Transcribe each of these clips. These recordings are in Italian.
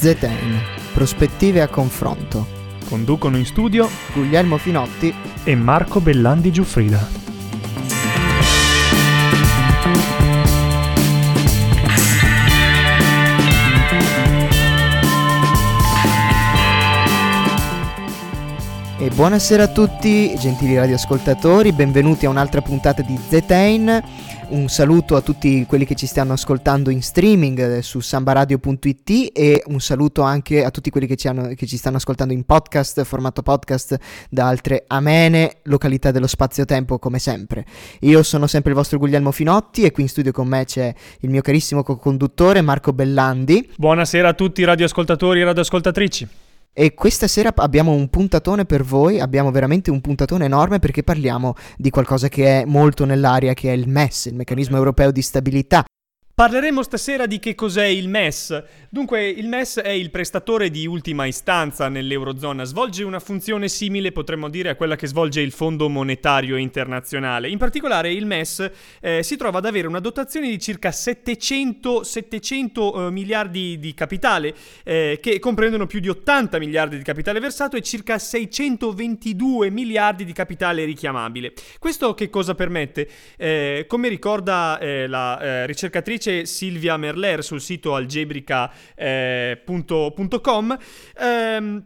Zetain, prospettive a confronto. Conducono in studio Guglielmo Finotti e Marco Bellandi Giuffrida. E buonasera a tutti, gentili radioascoltatori, benvenuti a un'altra puntata di Zetain. Un saluto a tutti quelli che ci stanno ascoltando in streaming eh, su sambaradio.it e un saluto anche a tutti quelli che ci, hanno, che ci stanno ascoltando in podcast, formato podcast da altre amene località dello spazio-tempo come sempre. Io sono sempre il vostro Guglielmo Finotti e qui in studio con me c'è il mio carissimo co-conduttore Marco Bellandi. Buonasera a tutti radioascoltatori e radioascoltatrici. E questa sera abbiamo un puntatone per voi, abbiamo veramente un puntatone enorme perché parliamo di qualcosa che è molto nell'aria, che è il MES, il meccanismo europeo di stabilità. Parleremo stasera di che cos'è il MES. Dunque, il MES è il prestatore di ultima istanza nell'Eurozona, svolge una funzione simile, potremmo dire, a quella che svolge il Fondo Monetario Internazionale. In particolare, il MES eh, si trova ad avere una dotazione di circa 700, 700 eh, miliardi di capitale, eh, che comprendono più di 80 miliardi di capitale versato e circa 622 miliardi di capitale richiamabile. Questo che cosa permette? Eh, come ricorda eh, la eh, ricercatrice Silvia Merler sul sito algebrica.com. Eh, ehm,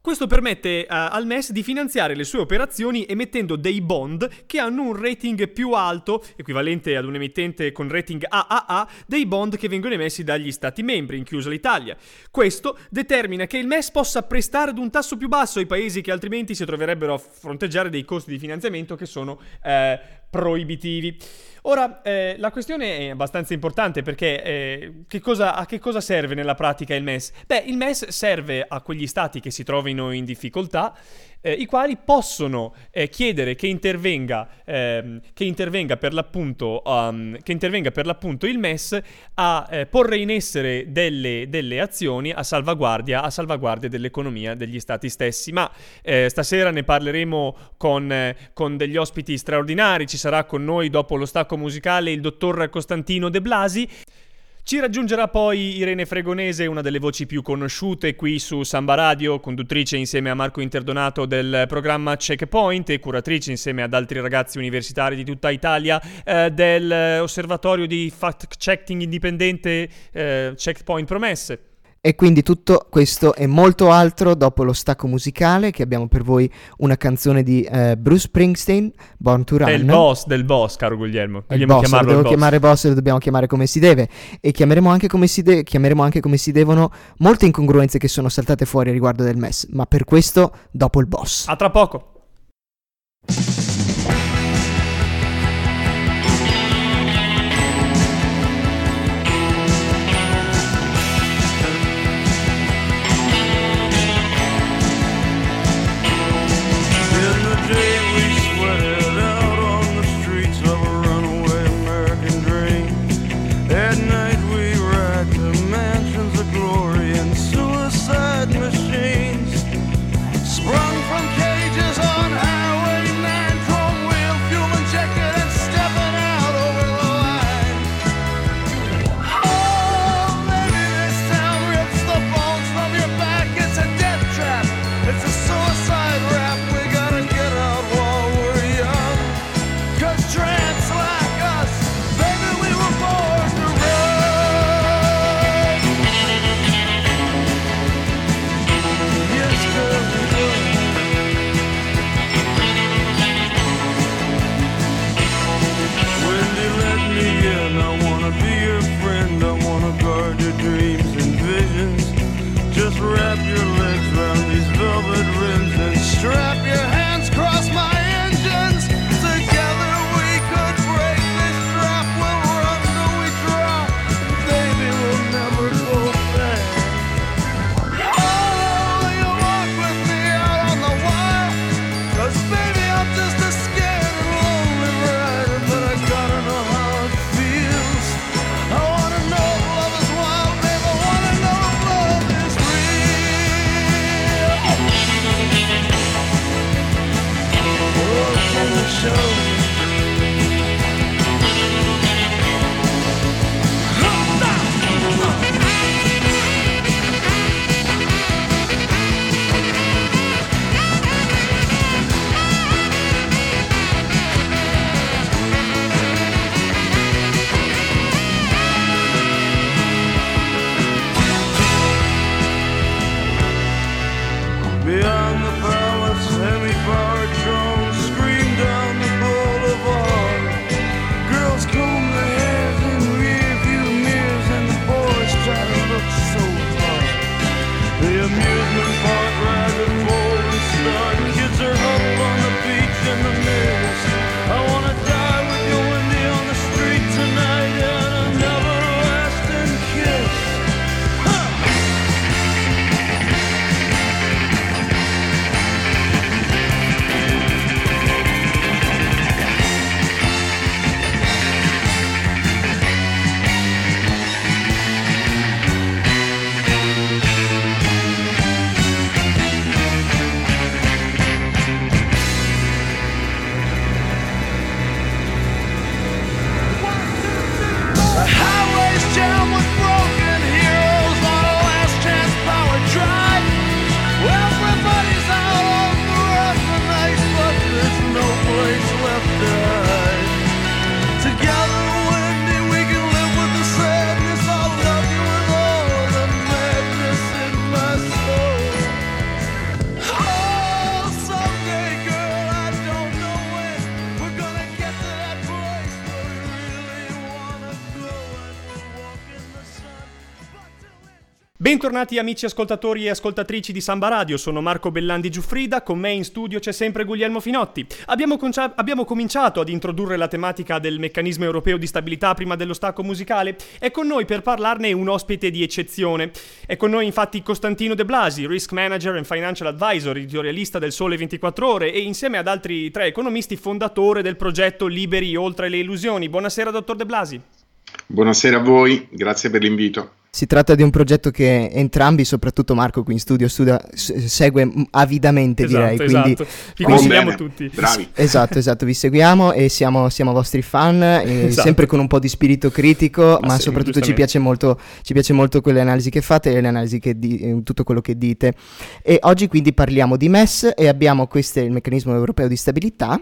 questo permette uh, al MES di finanziare le sue operazioni emettendo dei bond che hanno un rating più alto, equivalente ad un emittente con rating AAA, dei bond che vengono emessi dagli Stati membri, inclusa l'Italia. Questo determina che il MES possa prestare ad un tasso più basso ai paesi che altrimenti si troverebbero a fronteggiare dei costi di finanziamento che sono eh, proibitivi. Ora, eh, la questione è abbastanza importante perché eh, che cosa, a che cosa serve nella pratica il MES? Beh, il MES serve a quegli stati che si trovino in difficoltà eh, i quali possono eh, chiedere che intervenga, ehm, che, intervenga per l'appunto, um, che intervenga per l'appunto il MES a eh, porre in essere delle, delle, azioni a salvaguardia, a salvaguardia dell'economia degli stati stessi. Ma eh, stasera ne parleremo con, eh, con degli ospiti straordinari, ci sarà con noi dopo lo stacco musicale il dottor Costantino De Blasi. Ci raggiungerà poi Irene Fregonese, una delle voci più conosciute qui su Samba Radio, conduttrice insieme a Marco Interdonato del programma Checkpoint e curatrice insieme ad altri ragazzi universitari di tutta Italia eh, dell'osservatorio di fact-checking indipendente eh, Checkpoint Promesse. E quindi tutto questo e molto altro dopo lo stacco musicale che abbiamo per voi una canzone di eh, Bruce Springsteen, Born to Run. Del boss, del boss, caro Guglielmo. Vogliamo boss, chiamarlo lo devo chiamare boss e lo dobbiamo chiamare come si deve. E chiameremo anche come si, de- chiameremo anche come si devono molte incongruenze che sono saltate fuori riguardo del MES, ma per questo dopo il boss. A tra poco. Bentornati amici ascoltatori e ascoltatrici di Samba Radio, sono Marco Bellandi Giuffrida, con me in studio c'è sempre Guglielmo Finotti. Abbiamo, concia- abbiamo, cominciato ad introdurre la tematica del meccanismo europeo di stabilità prima dello stacco musicale e con noi per parlarne un ospite di eccezione. È con noi infatti Costantino De Blasi, Risk Manager and Financial Advisor, editorialista del Sole 24 Ore e insieme ad altri tre economisti fondatore del progetto Liberi oltre le illusioni. Buonasera dottor De Blasi. Buonasera a voi, grazie per l'invito. Si tratta di un progetto che entrambi, soprattutto Marco qui in studio, studia, segue avidamente esatto, direi. Quindi, esatto. Vi consigliamo tutti. Bravi. Esatto, esatto, vi seguiamo e siamo, siamo vostri fan, esatto. sempre con un po' di spirito critico, ma, ma sì, soprattutto ci piace, molto, ci piace molto quelle analisi che fate e le analisi che di, eh, tutto quello che dite. E oggi quindi parliamo di MES e abbiamo questo, il meccanismo europeo di stabilità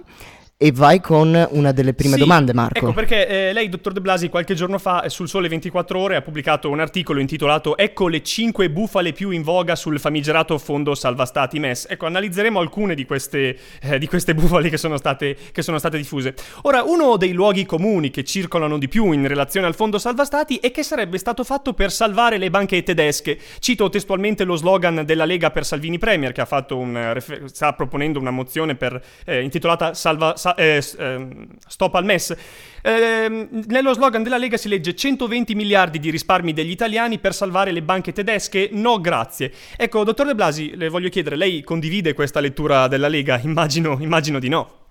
e vai con una delle prime sì, domande, Marco. Ecco perché eh, lei, dottor De Blasi, qualche giorno fa eh, sul Sole 24 Ore ha pubblicato un articolo intitolato Ecco le 5 bufale più in voga sul famigerato fondo salva stati MES. Ecco, analizzeremo alcune di queste, eh, di queste bufale che sono, state, che sono, state, diffuse. Ora, uno dei luoghi comuni che circolano di più in relazione al fondo salva stati è che sarebbe stato fatto per salvare le banche tedesche. Cito testualmente lo slogan della Lega per Salvini Premier, che un, sta proponendo una mozione per, eh, intitolata Salva eh, ehm, stop al MES. Eh, nello slogan della Lega si legge 120 miliardi di risparmi degli italiani per salvare le banche tedesche, no grazie. Ecco, dottor De Blasi, le voglio chiedere, lei condivide questa lettura della Lega? Immagino, immagino di no.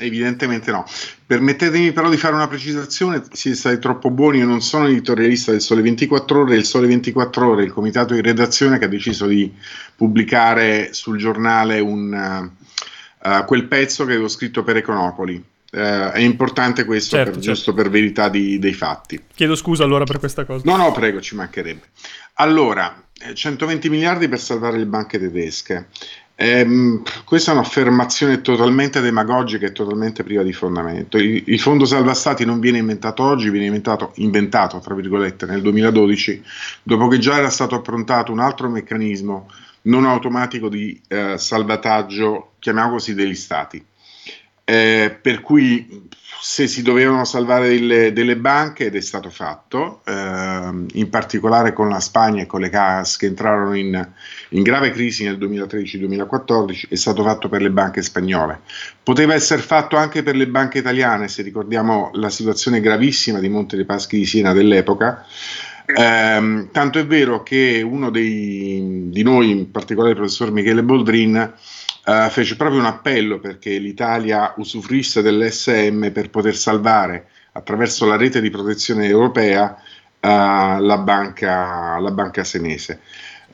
Evidentemente no. Permettetemi però di fare una precisazione, siete stati troppo buoni, io non sono editorialista del Sole 24 Ore, il Sole 24 Ore, il comitato di redazione che ha deciso di pubblicare sul giornale un, uh, quel pezzo che avevo scritto per Econopoli. Uh, è importante questo, certo, per, certo. giusto per verità di, dei fatti. Chiedo scusa allora per questa cosa. No, no, prego, ci mancherebbe. Allora, 120 eh, miliardi per salvare le banche tedesche. Ehm, questa è un'affermazione totalmente demagogica e totalmente priva di fondamento. Il, il, fondo salva stati non viene inventato oggi, viene inventato, inventato tra virgolette nel 2012, dopo che già era stato approntato un altro meccanismo non automatico di eh, salvataggio, chiamiamo così, degli stati. Eh, per cui se si dovevano salvare delle, delle banche ed è stato fatto, eh, in particolare con la Spagna e con le CAS che entrarono in, in grave crisi nel 2013-2014, è stato fatto per le banche spagnole. Poteva essere fatto anche per le banche italiane, se ricordiamo la situazione gravissima di Monte dei Paschi di Siena dell'epoca, eh, tanto è vero che uno dei, di noi, in particolare il professor Michele Boldrin, eh, fece proprio un appello perché l'Italia usufruisse dell'SM per poter salvare attraverso la rete di protezione europea eh, la, banca, la banca senese.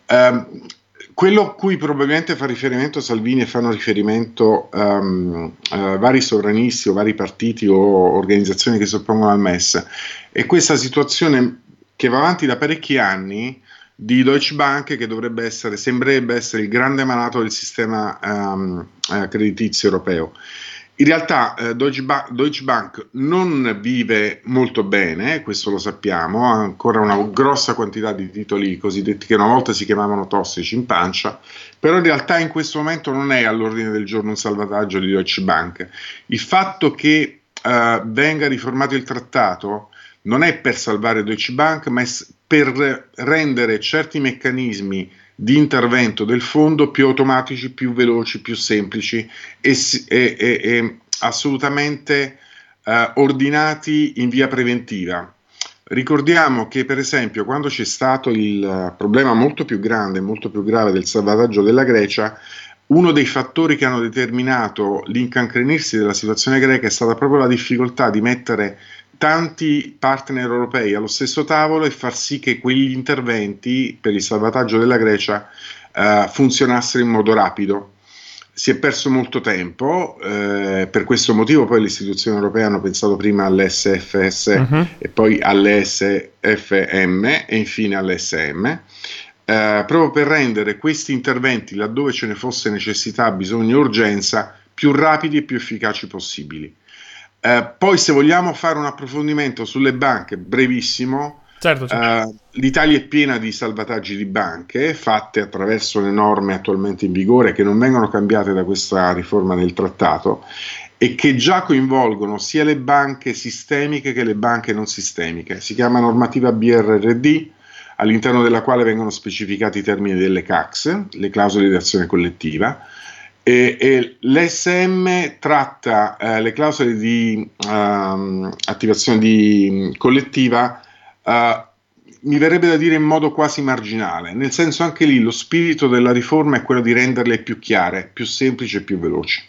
Ehm, quello a cui probabilmente fa riferimento Salvini e fanno riferimento um, uh, vari sovranisti o vari partiti o organizzazioni che si oppongono al MES è questa situazione che va avanti da parecchi anni di Deutsche Bank che dovrebbe essere, sembrerebbe essere il grande malato del sistema um, creditizio europeo. In realtà eh, Deutsche, ba- Deutsche, Bank non vive molto bene, questo lo sappiamo, ha ancora una grossa quantità di titoli cosiddetti che una volta si chiamavano tossici in pancia, però in realtà in questo momento non è all'ordine del giorno un salvataggio di Deutsche Bank. Il fatto che eh, venga riformato il trattato non è per salvare Deutsche Bank, ma è per rendere certi meccanismi di intervento del fondo più automatici, più veloci, più semplici e, e, e, e assolutamente eh, ordinati in via preventiva. Ricordiamo che per esempio quando c'è stato il problema molto più grande, molto più grave del salvataggio della Grecia, uno dei fattori che hanno determinato l'incancrenirsi della situazione greca è stata proprio la difficoltà di mettere tanti partner europei allo stesso tavolo e far sì che quegli interventi per il salvataggio della Grecia eh, funzionassero in modo rapido. Si è perso molto tempo, eh, per questo motivo poi le istituzioni europee hanno pensato prima all'SFS uh-huh. Mhm. e poi all'SFM e infine all'SM. Eh, proprio per rendere questi interventi, laddove ce ne fosse necessità, bisogno e urgenza, più rapidi e più efficaci possibili. Eh, poi se vogliamo fare un approfondimento sulle banche, brevissimo, certo, certo. Eh, l'Italia è piena di salvataggi di banche fatte attraverso le norme attualmente in vigore che non vengono cambiate da questa riforma del trattato e che già coinvolgono sia le banche sistemiche che le banche non sistemiche. Si chiama normativa BRRD, all'interno della quale vengono specificati i termini delle CACS, le clausole di azione collettiva, e, e l'SM tratta eh, le clausole di um, attivazione di, collettiva, uh, mi verrebbe da dire in modo quasi marginale, nel senso anche lì lo spirito della riforma è quello di renderle più chiare, più semplici e più veloci.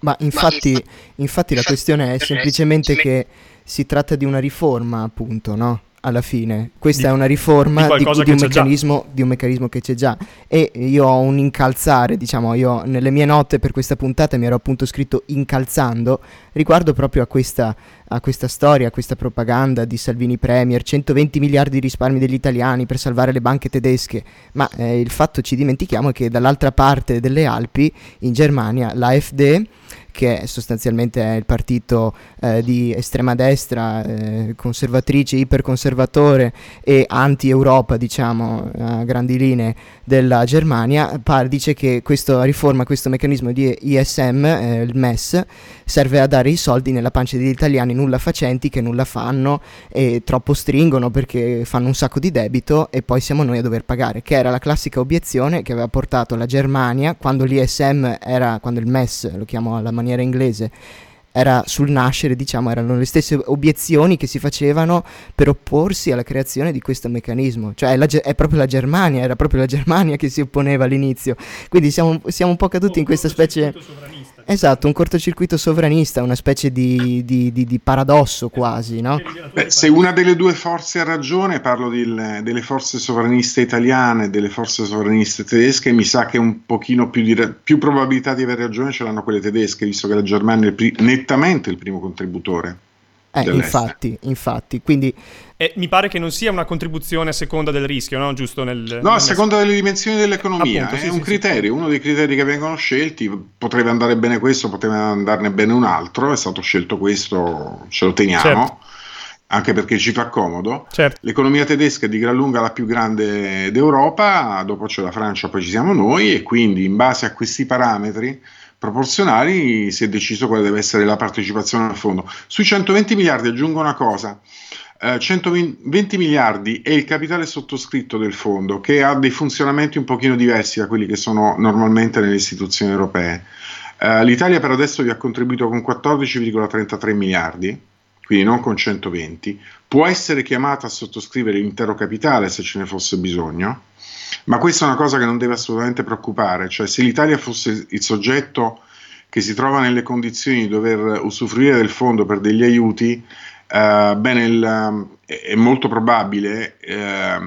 Ma infatti, infatti la questione è semplicemente che si tratta di una riforma, appunto, no? Alla fine. Questa di, è una riforma di, di, di, un meccanismo, di, un meccanismo, che c'è già. E io ho un incalzare, diciamo, io nelle mie note per questa puntata mi ero appunto scritto incalzando riguardo proprio a questa, a questa storia, a questa propaganda di Salvini Premier, 120 miliardi di risparmi degli italiani per salvare le banche tedesche. Ma eh, il fatto ci dimentichiamo è che dall'altra parte delle Alpi, in Germania, l'AfD che sostanzialmente è il partito eh, di estrema destra, eh, conservatrice, iperconservatore e anti-Europa, diciamo, a grandi linee della Germania, par- dice che questa riforma, questo meccanismo di ISM, eh, il MES, serve a dare i soldi nella pancia degli italiani nulla facenti che nulla fanno e troppo stringono perché fanno un sacco di debito e poi siamo noi a dover pagare, che era la classica obiezione che aveva portato la Germania quando l'ISM era, quando il MES, lo chiamo alla maniera maniera inglese era sul nascere, diciamo, erano le stesse obiezioni che si facevano per opporsi alla creazione di questo meccanismo. Cioè è, è proprio la Germania, era proprio la Germania che si opponeva all'inizio. Quindi siamo, siamo un po' caduti in questa specie... Esatto, un cortocircuito sovranista, una specie di, di, di, di paradosso quasi, no? Beh, se una delle due forze ha ragione, parlo di, delle forze sovraniste italiane delle forze sovraniste tedesche, mi sa che un pochino più, più, probabilità di aver ragione ce l'hanno quelle tedesche, visto che la Germania è pri- nettamente il primo contributore. Eh, infatti, infatti, quindi... Eh, mi pare che non sia una contribuzione a seconda del rischio, no? Giusto nel... No, a seconda delle dimensioni dell'economia, Appunto, è sì, un sì, criterio, sì. uno dei criteri che vengono scelti, potrebbe andare bene questo, potrebbe andarne bene un altro, è stato scelto questo, ce lo teniamo. Certo. Anche perché ci fa comodo. Certo. L'economia tedesca è di gran lunga la più grande d'Europa, dopo c'è la Francia, poi ci siamo noi, e quindi in base a questi parametri proporzionali si è deciso quale deve essere la partecipazione al fondo. Sui 120 miliardi aggiungo una cosa. Eh, 120 miliardi è il capitale sottoscritto del fondo che ha dei funzionamenti un pochino diversi da quelli che sono normalmente nelle istituzioni europee. Eh, L'Italia per adesso vi ha contribuito con 14,33 miliardi, quindi non con 120. Può essere chiamata a sottoscrivere l'intero capitale se ce ne fosse bisogno ma questa è una cosa che non deve assolutamente preoccupare, cioè se l'Italia fosse il soggetto che si trova nelle condizioni di dover usufruire del fondo per degli aiuti, eh, bene, il, è molto probabile eh,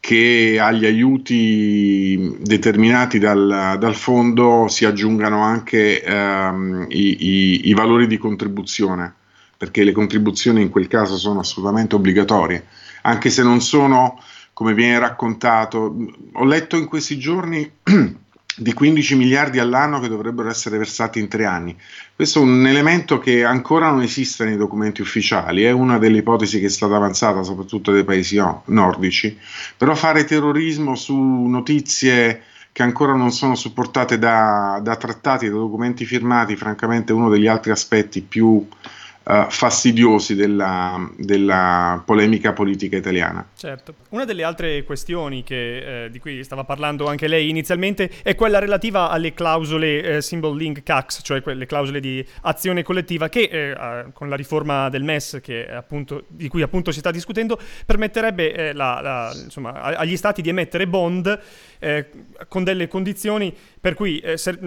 che agli aiuti determinati dal, dal fondo si aggiungano anche ehm, i, i, i valori di contribuzione, perché le contribuzioni in quel caso sono assolutamente obbligatorie, anche se non sono come viene raccontato. Ho letto in questi giorni di 15 miliardi all'anno che dovrebbero essere versati in tre anni. Questo è un elemento che ancora non esiste nei documenti ufficiali, è una delle ipotesi che è stata avanzata soprattutto dai paesi nordici, però fare terrorismo su notizie che ancora non sono supportate da, da trattati, da documenti firmati, francamente è uno degli altri aspetti più uh, fastidiosi della, della, polemica politica italiana. Certo. Una delle altre questioni che, eh, di cui stava parlando anche lei inizialmente è quella relativa alle clausole eh, Symbol Link CAX, cioè quelle clausole di azione collettiva che eh, con la riforma del MES appunto, di cui appunto si sta discutendo permetterebbe eh, la, la, insomma, agli stati di emettere bond eh, con delle condizioni per cui eh, ser-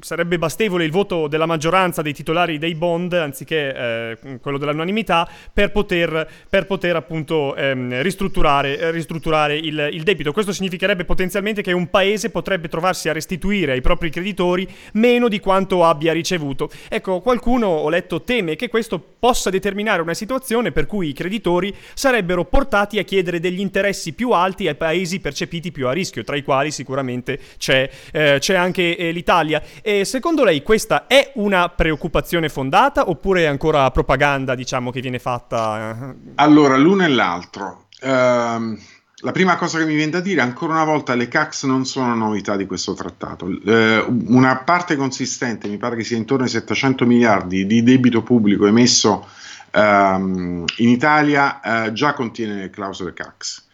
sarebbe bastevole il voto della maggioranza dei titolari dei bond anziché eh, quello dell'unanimità per poter, per poter appunto ehm, ristrutturare, ristrutturare il, il, debito. Questo significherebbe potenzialmente che un paese potrebbe trovarsi a restituire ai propri creditori meno di quanto abbia ricevuto. Ecco, qualcuno, ho letto, teme che questo possa determinare una situazione per cui i creditori sarebbero portati a chiedere degli interessi più alti ai paesi percepiti più a rischio, tra i quali sicuramente c'è, eh, c'è anche eh, l'Italia. E secondo lei questa è una preoccupazione fondata oppure è ancora propaganda, diciamo, che viene fatta? Eh? Allora, l'uno e l'altro. Um, la prima cosa che mi viene da dire, ancora una volta, le CAX non sono novità di questo trattato. Uh, una parte consistente, mi pare che sia intorno ai 700 miliardi di debito pubblico emesso um, in Italia, uh, già contiene le clausole CAX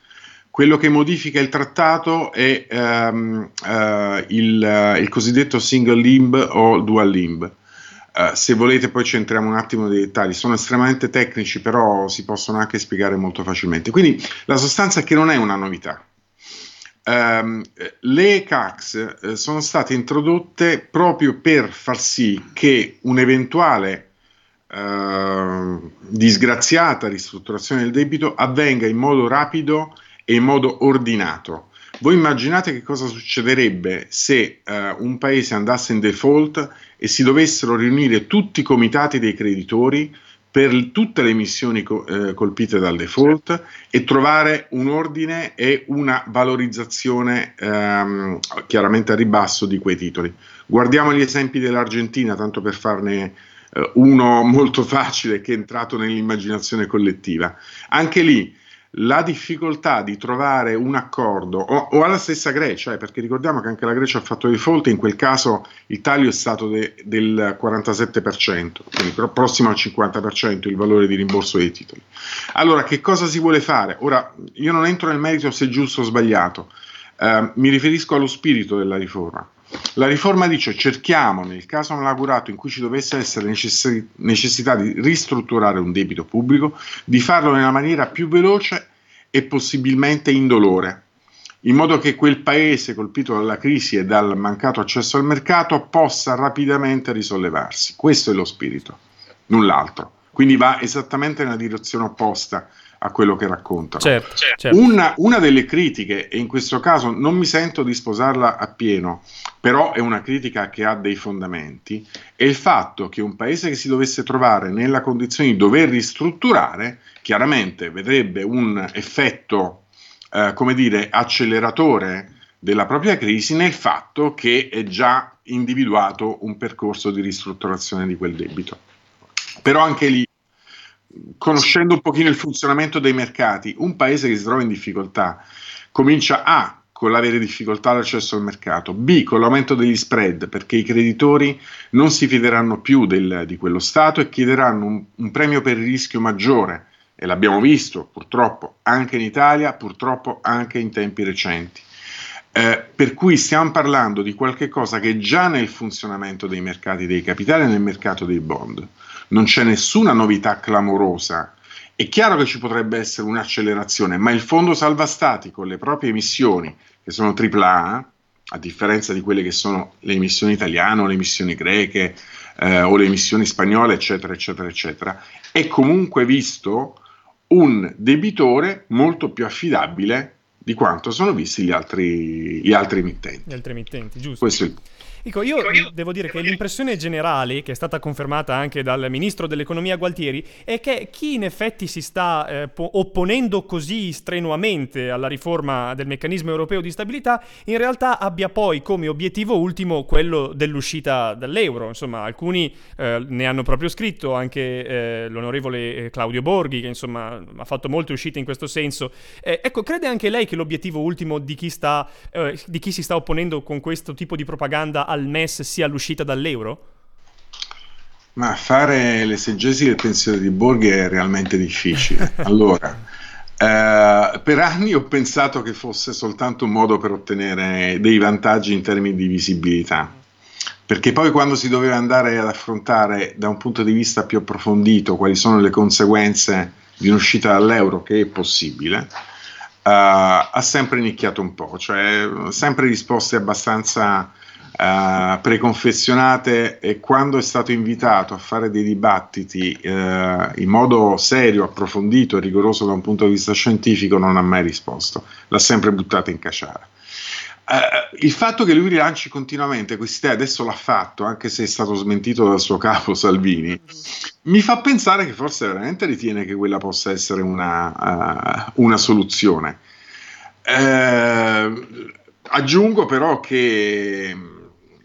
quello che modifica il trattato è um, uh, il, uh, il, cosiddetto single limb o dual limb. Uh, se volete poi ci entriamo un attimo nei dettagli, sono estremamente tecnici però si possono anche spiegare molto facilmente. Quindi la sostanza è che non è una novità. Um, le CACS uh, sono state introdotte proprio per far sì che un'eventuale uh, disgraziata ristrutturazione del debito avvenga in modo rapido e in modo ordinato. Voi immaginate che cosa succederebbe se uh, un paese andasse in default e si dovessero riunire tutti i comitati dei creditori per tutte le emissioni co- eh, colpite dal default e trovare un ordine e una valorizzazione ehm, chiaramente a ribasso di quei titoli. Guardiamo gli esempi dell'Argentina, tanto per farne eh, uno molto facile che è entrato nell'immaginazione collettiva. Anche lì la difficoltà di trovare un accordo, o, o, alla stessa Grecia, eh, perché ricordiamo che anche la Grecia ha fatto default, in quel caso il taglio è stato de, del 47%, quindi prossimo al 50% il valore di rimborso dei titoli. Allora, che cosa si vuole fare? Ora, io non entro nel merito se è giusto o sbagliato, eh, mi riferisco allo spirito della riforma. La riforma dice cerchiamo, nel caso malaugurato in cui ci dovesse essere necess- necessità di ristrutturare un debito pubblico, di farlo nella maniera più veloce e possibilmente indolore, in modo che quel paese colpito dalla crisi e dal mancato accesso al mercato possa rapidamente risollevarsi. Questo è lo spirito, null'altro. Quindi va esattamente nella direzione opposta a quello che raccontano. Certo, certo. Una, una, delle critiche, e in questo caso non mi sento di sposarla appieno, però è una critica che ha dei fondamenti, è il fatto che un paese che si dovesse trovare nella condizione di dover ristrutturare, chiaramente vedrebbe un effetto, eh, come dire, acceleratore della propria crisi nel fatto che è già individuato un percorso di ristrutturazione di quel debito. Però anche lì conoscendo un pochino il funzionamento dei mercati, un paese che si trova in difficoltà comincia A con l'avere difficoltà all'accesso al mercato, B con l'aumento degli spread perché i creditori non si fideranno più del, di quello Stato e chiederanno un, un premio per il rischio maggiore e l'abbiamo visto purtroppo anche in Italia, purtroppo anche in tempi recenti. Eh, per cui stiamo parlando di qualcosa che è già nel funzionamento dei mercati dei capitali e nel mercato dei bond non c'è nessuna novità clamorosa. È chiaro che ci potrebbe essere un'accelerazione, ma il fondo salva stati con le proprie emissioni, che sono AAA, a differenza di quelle che sono le emissioni italiane o le emissioni greche eh, o le emissioni spagnole, eccetera, eccetera, eccetera, è comunque visto un debitore molto più affidabile di quanto sono visti gli altri, gli altri emittenti. Gli altri emittenti, giusto. Questo è il Dico, io, devo dire che l'impressione generale, che è stata confermata anche dal ministro dell'economia Gualtieri, è che chi in effetti si sta eh, po- opponendo così strenuamente alla riforma del meccanismo europeo di stabilità, in realtà abbia poi come obiettivo ultimo quello dell'uscita dall'euro. Insomma, alcuni eh, ne hanno proprio scritto, anche eh, l'onorevole eh, Claudio Borghi, che insomma ha fatto molte uscite in questo senso. Eh, ecco, crede anche lei che l'obiettivo ultimo di chi, sta, eh, di chi si sta opponendo con questo tipo di propaganda al MES sia l'uscita dall'euro? Ma fare l'esegesi del pensiero di Borghi è realmente difficile. Allora, eh, per anni ho pensato che fosse soltanto un modo per ottenere dei vantaggi in termini di visibilità, perché poi quando si doveva andare ad affrontare da un punto di vista più approfondito quali sono le conseguenze di un'uscita dall'euro, che è possibile, Uh, ha sempre nicchiato un po', cioè sempre risposte abbastanza uh, preconfezionate e quando è stato invitato a fare dei dibattiti uh, in modo serio, approfondito e rigoroso da un punto di vista scientifico non ha mai risposto, l'ha sempre buttata in caciara. Uh, il fatto che lui rilanci continuamente questa idea, adesso l'ha fatto, anche se è stato smentito dal suo capo Salvini, mi fa pensare che forse veramente ritiene che quella possa essere una, uh, una soluzione. Uh, aggiungo però che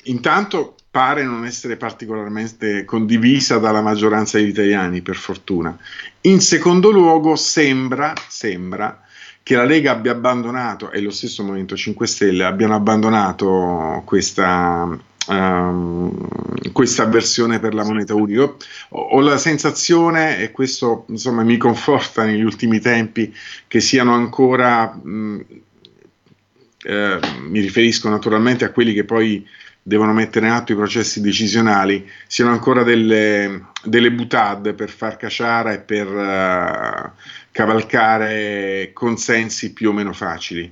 intanto pare non essere particolarmente condivisa dalla maggioranza degli italiani, per fortuna. In secondo luogo, sembra, sembra che la Lega abbia abbandonato, e lo stesso Movimento 5 Stelle abbiano abbandonato questa, um, questa avversione per la moneta unica. Ho, ho, la sensazione, e questo insomma mi conforta negli ultimi tempi, che siano ancora, mh, eh, mi riferisco naturalmente a quelli che poi devono mettere in atto i processi decisionali, siano ancora delle, delle butade per far caciara e per uh, cavalcare consensi più o meno facili.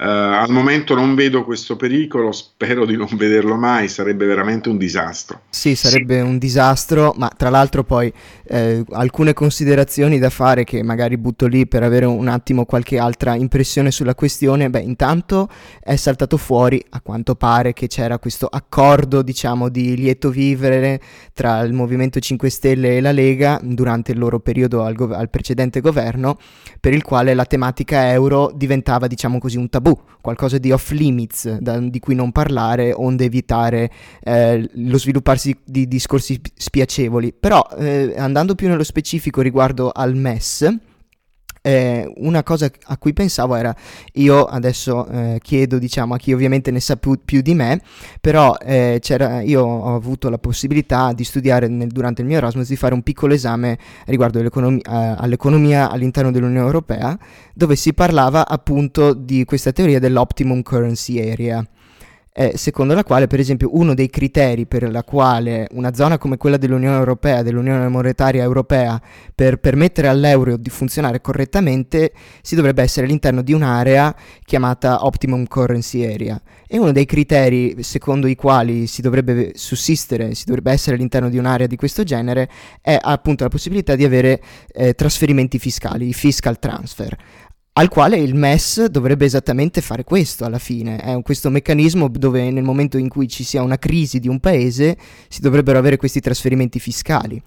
Uh, al momento non vedo questo pericolo, spero di non vederlo mai, sarebbe veramente un disastro. Sì, sarebbe sì. un disastro, ma tra l'altro poi eh, alcune considerazioni da fare che magari butto lì per avere un attimo qualche altra impressione sulla questione. Beh, intanto è saltato fuori, a quanto pare, che c'era questo accordo, diciamo, di lieto vivere tra il Movimento 5 Stelle e la Lega durante il loro periodo al, gov- al precedente governo, per il quale la tematica euro diventava, diciamo così, un tabù tabù, qualcosa di off limits da, di cui non parlare, onde evitare eh, lo svilupparsi di discorsi spiacevoli. Però eh, andando più nello specifico riguardo al MES, eh, una cosa a cui pensavo era, io adesso eh, chiedo diciamo a chi ovviamente ne sa più, più di me, però eh, io ho avuto la possibilità di studiare nel, durante il mio Erasmus di fare un piccolo esame riguardo all'economia, all'economia all'interno dell'Unione Europea, dove si parlava appunto di questa teoria dell'optimum currency area eh, secondo la quale, per esempio, uno dei criteri per la quale una zona come quella dell'Unione Europea, dell'Unione Monetaria Europea, per permettere all'euro di funzionare correttamente, si dovrebbe essere all'interno di un'area chiamata Optimum Currency Area. E uno dei criteri secondo i quali si dovrebbe sussistere, si dovrebbe essere all'interno di un'area di questo genere, è appunto la possibilità di avere eh, trasferimenti fiscali, i fiscal transfer al quale il MES dovrebbe esattamente fare questo alla fine, è questo meccanismo dove nel momento in cui ci sia una crisi di un paese si dovrebbero avere questi trasferimenti fiscali.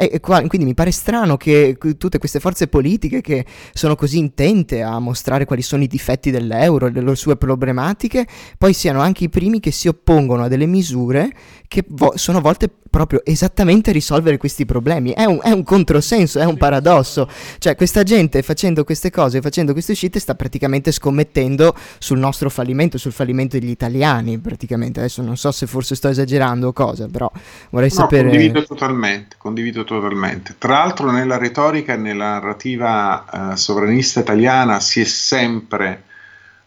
E qua, quindi mi pare strano che tutte queste forze politiche che sono così intente a mostrare quali sono i difetti dell'euro e le sue problematiche, poi siano anche i primi che si oppongono a delle misure che vo- sono volte proprio esattamente risolvere questi problemi. È un, è un, controsenso, è un paradosso. Cioè, questa gente facendo queste cose, facendo queste uscite, sta praticamente scommettendo sul nostro fallimento, sul fallimento degli italiani, praticamente. Adesso non so se forse sto esagerando o cosa, però vorrei no, sapere... Condivido totalmente, condivido totalmente. Tra l'altro nella retorica e nella narrativa uh, sovranista italiana si è sempre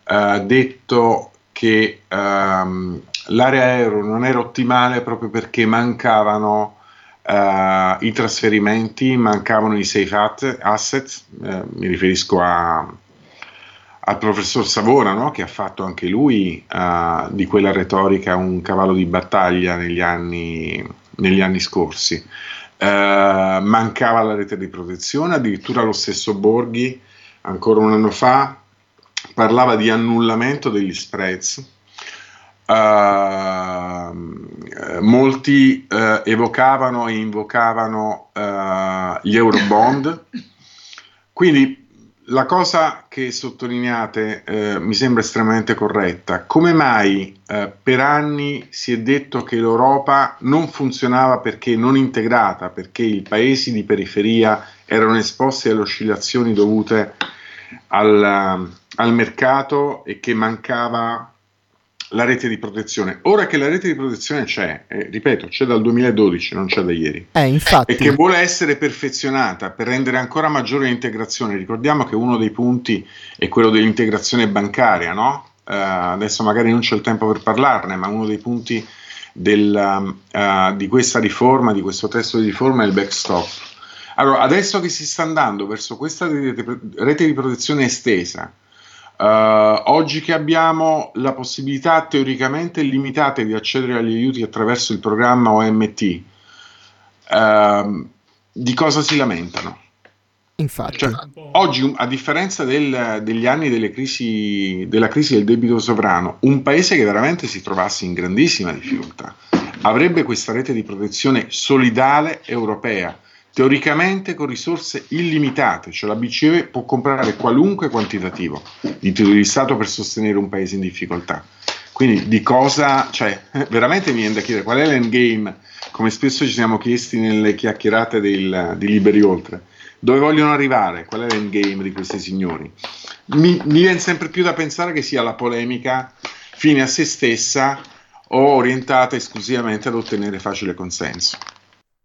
uh, detto che... Um, l'area euro non era ottimale proprio perché mancavano uh, i trasferimenti, mancavano i safe asset, uh, mi riferisco a, al professor Savona no? che ha fatto anche lui uh, di quella retorica un cavallo di battaglia negli anni, negli anni scorsi. mancava la rete di protezione, addirittura lo stesso Borghi ancora un anno fa parlava di annullamento degli spreads Uh, molti uh, evocavano e invocavano uh, gli Eurobond. Quindi la cosa che sottolineate mi sembra estremamente corretta. Come mai per anni si è detto che l'Europa non funzionava perché non integrata, perché i paesi di periferia erano esposti alle oscillazioni dovute al, al mercato e che mancava la rete di protezione. Ora che la rete di protezione c'è, eh, ripeto, c'è dal 2012, non c'è da ieri, eh, infatti. e che vuole essere perfezionata per rendere ancora maggiore l'integrazione. Ricordiamo che uno dei punti è quello dell'integrazione bancaria, no? Uh, adesso magari non c'è il tempo per parlarne, ma uno dei punti del, uh, di questa riforma, di questo testo di riforma è il backstop. Allora, adesso che si sta andando verso questa rete, rete di protezione estesa, Uh, oggi che abbiamo la possibilità teoricamente limitata di accedere agli aiuti attraverso il programma OMT, uh, ehm, di cosa si lamentano? Infatti, cioè, oggi, a differenza del, degli anni crisi, della crisi del debito sovrano, un paese che veramente si trovasse in grandissima difficoltà avrebbe questa rete di protezione solidale europea teoricamente con risorse illimitate, cioè la BCE può comprare qualunque quantitativo di titoli di Stato per sostenere un paese in difficoltà. Quindi di cosa, cioè veramente mi viene da chiedere qual è l'endgame, come spesso ci siamo chiesti nelle chiacchierate del, di Liberi Oltre, dove vogliono arrivare, qual è l'endgame di questi signori. Mi, mi viene sempre più da pensare che sia la polemica fine a se stessa o orientate esclusivamente ad ottenere facile consenso.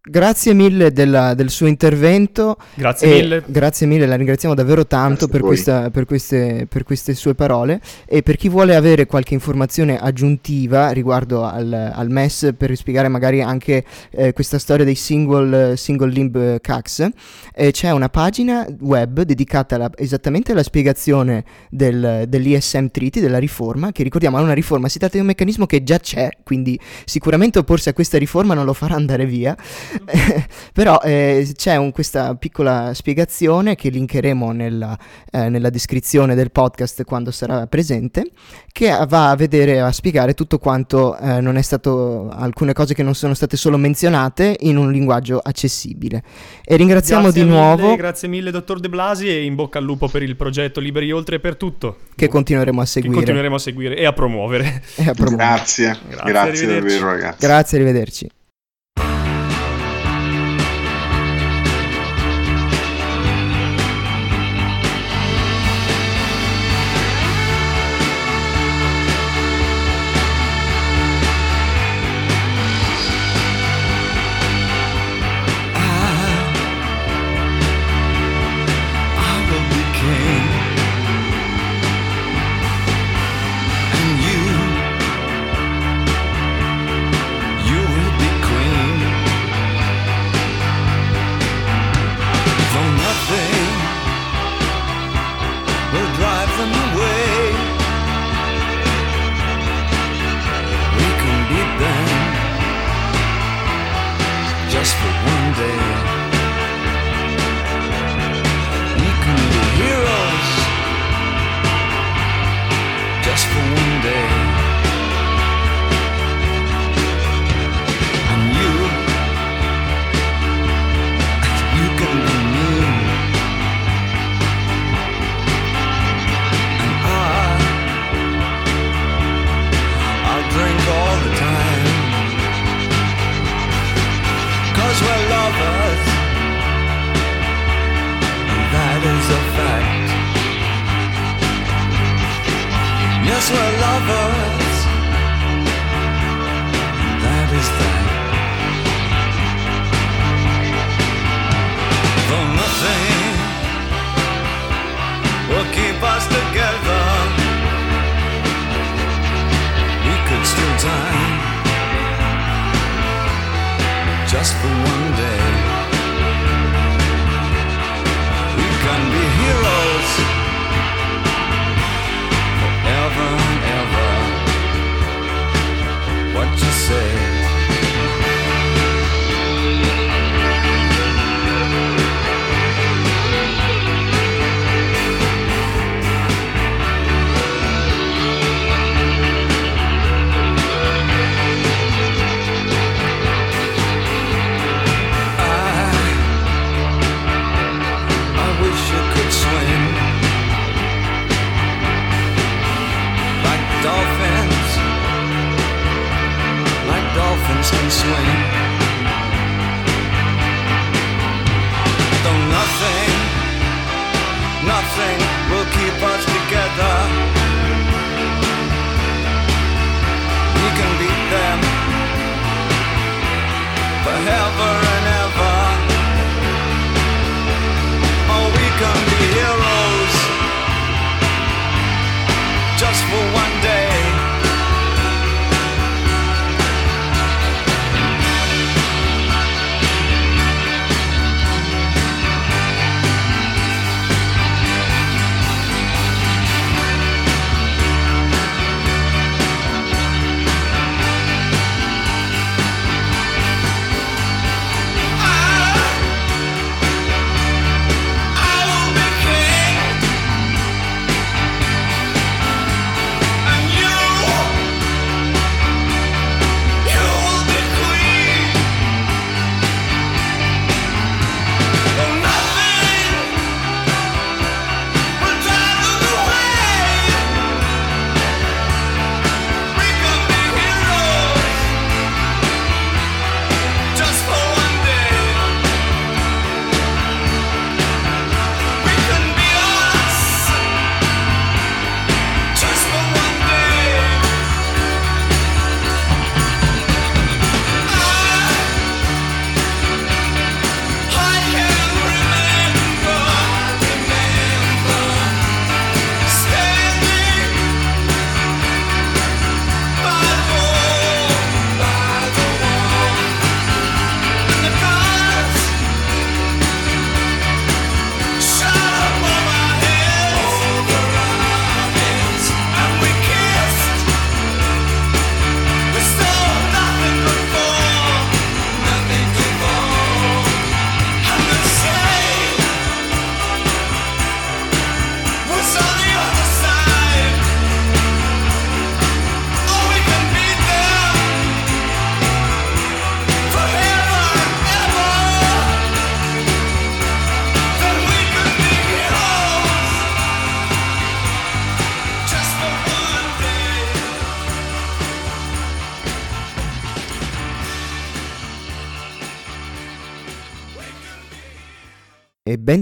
Grazie mille della, del suo intervento. Grazie mille. Grazie mille, la ringraziamo davvero tanto per, questa, per, queste, per, queste, sue parole. E per chi vuole avere qualche informazione aggiuntiva riguardo al, al MES, per spiegare magari anche eh, questa storia dei single, single limb CAX, eh, c'è una pagina web dedicata alla, esattamente alla spiegazione del, dell'ISM Treaty, della riforma, che ricordiamo è una riforma, si tratta di un meccanismo che già c'è, quindi sicuramente opporsi a questa riforma non lo farà andare via. Però eh, c'è un, questa piccola spiegazione che linkeremo nella, eh, nella, descrizione del podcast quando sarà presente, che va a vedere, a spiegare tutto quanto eh, non è stato, alcune cose che non sono state solo menzionate in un linguaggio accessibile. E ringraziamo grazie di mille, nuovo. Grazie mille, dottor De Blasi, e in bocca al lupo per il progetto Liberi Oltre per tutto. Che continueremo a seguire. Che continueremo a seguire e a promuovere. E a promuovere. Grazie, grazie, grazie davvero ragazzi. Grazie, arrivederci.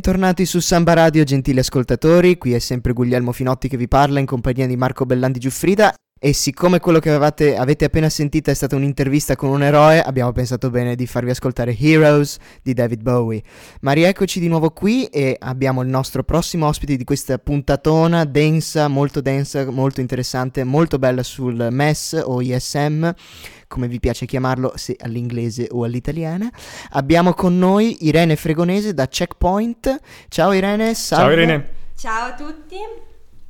Bentornati su Samba Radio, gentili ascoltatori. Qui è sempre Guglielmo Finotti che vi parla in compagnia di Marco Bellandi Giuffrida. E siccome quello che avevate, avete appena sentito è stata un'intervista con un eroe, abbiamo pensato bene di farvi ascoltare Heroes di David Bowie. Ma rieccoci di nuovo qui e abbiamo il nostro prossimo ospite di questa puntatona densa, molto densa, molto interessante, molto bella sul MES o ISM come vi piace chiamarlo, se all'inglese o all'italiana. Abbiamo con noi Irene Fregonese da Checkpoint. Ciao Irene, salve. Ciao Irene. Ciao a tutti.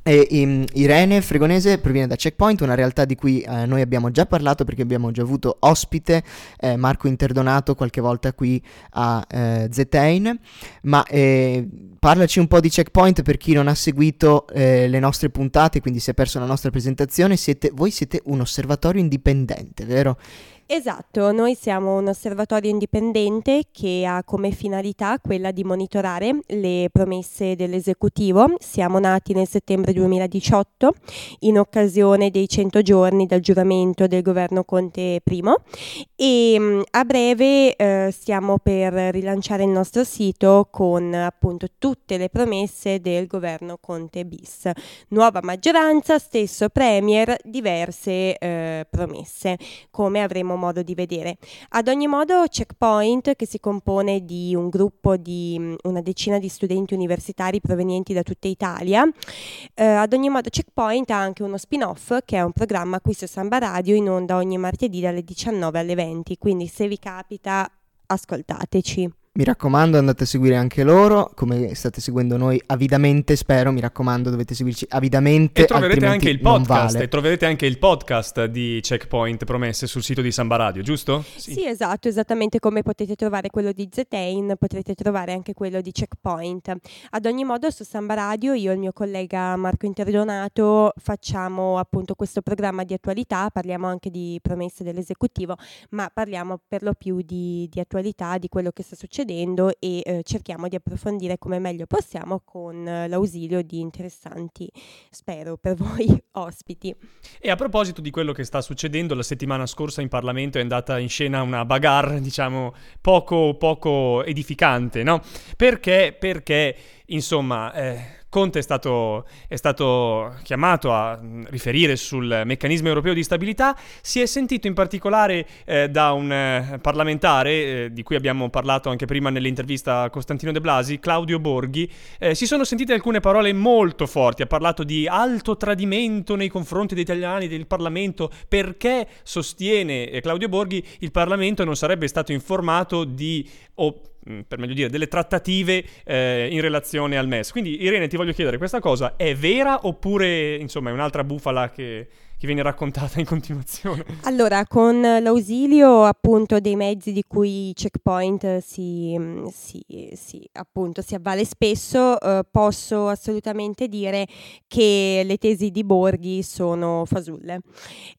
E, um, Irene Fregonese proviene da Checkpoint, una realtà di cui eh, noi abbiamo già parlato perché abbiamo già avuto ospite eh, Marco Interdonato qualche volta qui a eh, Zetain, ma eh, parlaci un po' di Checkpoint per chi non ha seguito eh, le nostre puntate, quindi si è perso la nostra presentazione, siete, voi siete un osservatorio indipendente, vero? Esatto, noi siamo un osservatorio indipendente che ha come finalità quella di monitorare le promesse dell'esecutivo. Siamo nati nel settembre 2018 in occasione dei 100 giorni dal giuramento del governo Conte I e mm, a breve eh, stiamo per rilanciare il nostro sito con appunto tutte le promesse del governo Conte bis. Nuova maggioranza, stesso premier, diverse eh, promesse, come avremo modo di vedere. Ad ogni modo Checkpoint, che si compone di un gruppo di mm, una decina di studenti universitari provenienti da tutta Italia, eh, ad ogni modo Checkpoint ha anche uno spin-off che è un programma qui su Samba Radio in onda ogni martedì dalle 19 alle 20, quindi se vi capita ascoltateci. Mi raccomando, andate a seguire anche loro, come state seguendo noi avidamente, spero, mi raccomando, dovete seguirci avidamente. E troverete anche il podcast, vale. e troverete anche il podcast di Checkpoint Promesse sul sito di Samba Radio, giusto? Sì. sì, esatto, esattamente come potete trovare quello di Zetain, potrete trovare anche quello di Checkpoint. Ad ogni modo su Samba Radio io e il mio collega Marco Interdonato facciamo appunto questo programma di attualità, parliamo anche di promesse dell'esecutivo, ma parliamo per lo più di, di attualità, di quello che sta succedendo succedendo e eh, cerchiamo di approfondire come meglio possiamo con eh, l'ausilio di interessanti, spero per voi, ospiti. E a proposito di quello che sta succedendo, la settimana scorsa in Parlamento è andata in scena una bagarre, diciamo, poco, poco edificante, no? Perché? Perché, insomma... Eh, Conte è stato, è stato, chiamato a riferire sul meccanismo europeo di stabilità, si è sentito in particolare eh, da un eh, parlamentare, eh, di cui abbiamo parlato anche prima nell'intervista a Costantino De Blasi, Claudio Borghi, eh, si sono sentite alcune parole molto forti, ha parlato di alto tradimento nei confronti degli italiani del Parlamento, perché sostiene eh, Claudio Borghi il Parlamento non sarebbe stato informato di... O, Mm, per meglio dire, delle trattative eh, in relazione al MES. Quindi Irene ti voglio chiedere, questa cosa è vera oppure insomma è un'altra bufala che, che viene raccontata in continuazione. Allora, con l'ausilio appunto dei mezzi di cui Checkpoint si, si, si, appunto, si avvale spesso, eh, posso assolutamente dire che le tesi di Borghi sono fasulle.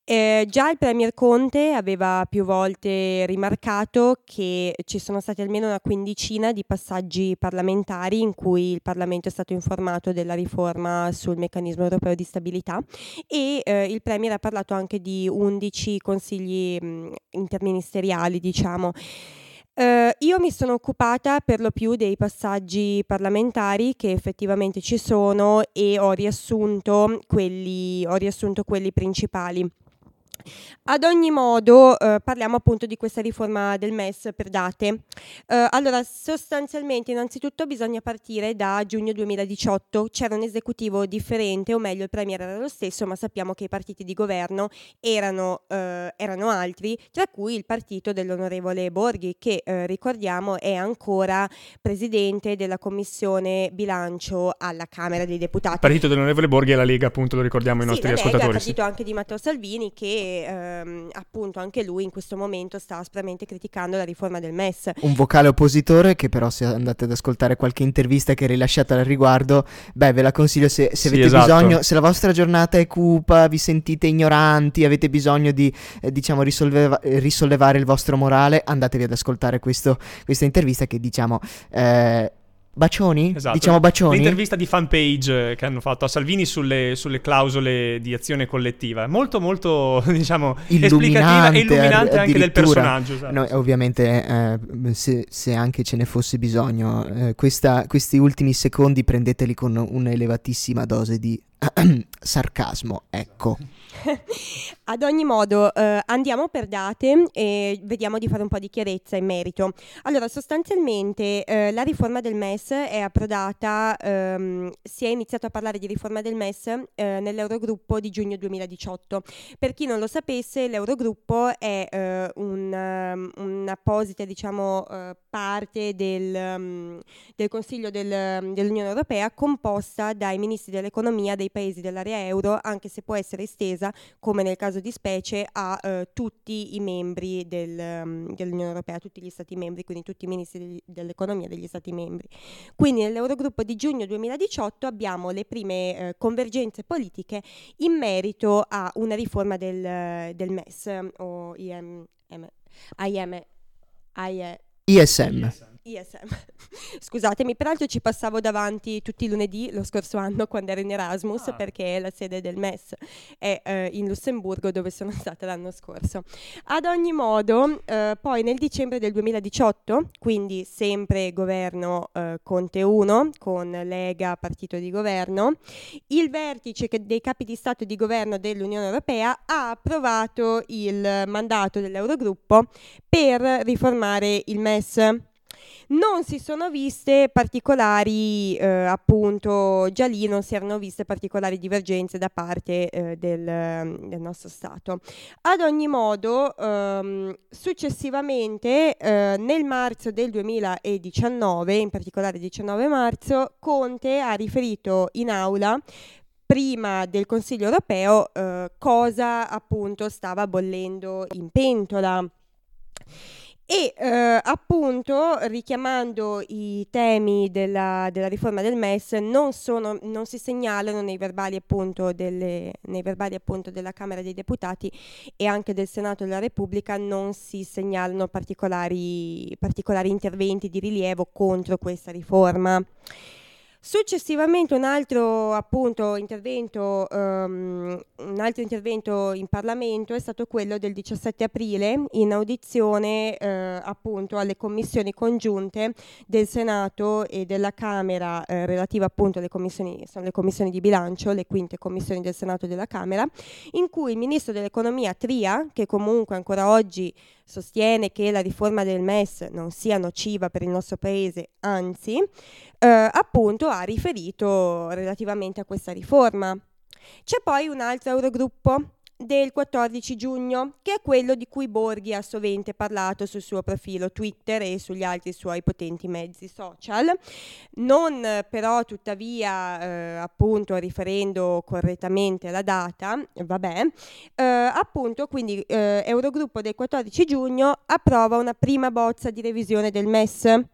Eh, già il Premier Conte aveva più volte rimarcato che ci sono stati almeno una quindicina di passaggi parlamentari in cui il Parlamento è stato informato della riforma sul meccanismo europeo di stabilità e eh, il Premier ha parlato anche di 11 consigli mh, interministeriali, diciamo. Uh, io mi sono occupata per lo più dei passaggi parlamentari che effettivamente ci sono e ho riassunto quelli, ho riassunto quelli principali. Ad ogni modo, eh, parliamo appunto di questa riforma del MES per date. Eh, allora, sostanzialmente, innanzitutto bisogna partire da giugno 2018. C'era un esecutivo differente, o meglio, il Premier era lo stesso, ma sappiamo che i partiti di governo erano, eh, erano altri, tra cui il partito dell'onorevole Borghi, che eh, ricordiamo è ancora presidente della commissione bilancio alla Camera dei Deputati. Il partito dell'onorevole Borghi è la Lega, appunto, lo ricordiamo ai sì, nostri la ascoltatori. Lega, il partito sì. anche di Matteo Salvini, che ehm, appunto anche lui in questo momento sta aspramente criticando la riforma del MES. Un vocale oppositore che però se andate ad ascoltare qualche intervista che è rilasciata al riguardo, beh ve la consiglio se, se sì, avete esatto. bisogno, se la vostra giornata è cupa, vi sentite ignoranti, avete bisogno di eh, diciamo risolveva- risollevare il vostro morale, andatevi ad ascoltare questo, questa intervista che diciamo... Eh, Bacioni? Esatto. Diciamo bacioni? L'intervista di fanpage che hanno fatto a Salvini sulle, sulle clausole di azione collettiva. Molto, molto, diciamo, esplicativa e illuminante anche del personaggio. Esatto. No, ovviamente, eh, se, se, anche ce ne fosse bisogno, eh, questa, questi ultimi secondi prendeteli con un'elevatissima dose di sarcasmo, ecco. Ad ogni modo, eh, andiamo per date e vediamo di fare un po' di chiarezza in merito. Allora, sostanzialmente eh, la riforma del MES è approdata, ehm, si è iniziato a parlare di riforma del MES eh, nell'Eurogruppo di giugno 2018. Per chi non lo sapesse, l'Eurogruppo è eh, un, um, un'apposita diciamo, eh, parte del, um, del Consiglio del, dell'Unione Europea composta dai ministri dell'economia dei paesi dell'area euro, anche se può essere estesa, come nel caso di specie, a eh, tutti i membri del, um, dell'Unione Europea, tutti gli Stati membri, quindi tutti i ministri dell'economia degli Stati membri. Quindi nell'Eurogruppo di giugno 2018 abbiamo le prime eh, convergenze politiche in merito a una riforma del, del MES o IM, IM, IM, ISM. ISM. Scusatemi, peraltro ci passavo davanti tutti i lunedì lo scorso anno quando ero in Erasmus ah. perché la sede del MES è eh, in Lussemburgo dove sono stata l'anno scorso. Ad ogni modo, eh, poi nel dicembre del 2018, quindi sempre governo eh, Conte 1 con Lega, partito di governo, il vertice dei capi di Stato e di governo dell'Unione Europea ha approvato il mandato dell'Eurogruppo per riformare il MES non si sono viste particolari, eh, appunto, già lì non si erano viste particolari divergenze da parte eh, del, del, nostro Stato. Ad ogni modo, ehm, successivamente, eh, nel marzo del 2019, in particolare 19 marzo, Conte ha riferito in aula prima del Consiglio europeo eh, cosa appunto stava bollendo in pentola e eh, appunto richiamando i temi della, della, riforma del MES non, sono, non si segnalano nei verbali, delle, nei verbali appunto della Camera dei Deputati e anche del Senato della Repubblica non si segnalano particolari, particolari interventi di rilievo contro questa riforma. Successivamente un altro, appunto, intervento, um, un altro intervento in Parlamento è stato quello del 17 aprile in audizione eh, appunto alle commissioni congiunte del Senato e della Camera eh, relativa appunto alle commissioni, le commissioni di bilancio, le quinte commissioni del Senato e della Camera, in cui il Ministro dell'Economia Tria, che comunque ancora oggi sostiene che la riforma del MES non sia nociva per il nostro Paese, anzi, eh, appunto ha riferito relativamente a questa riforma. C'è poi un altro Eurogruppo del 14 giugno, che è quello di cui Borghi ha sovente parlato sul suo profilo Twitter e sugli altri suoi potenti mezzi social, non però tuttavia eh, appunto riferendo correttamente la data, vabbè, eh, appunto quindi eh, Eurogruppo del 14 giugno approva una prima bozza di revisione del MES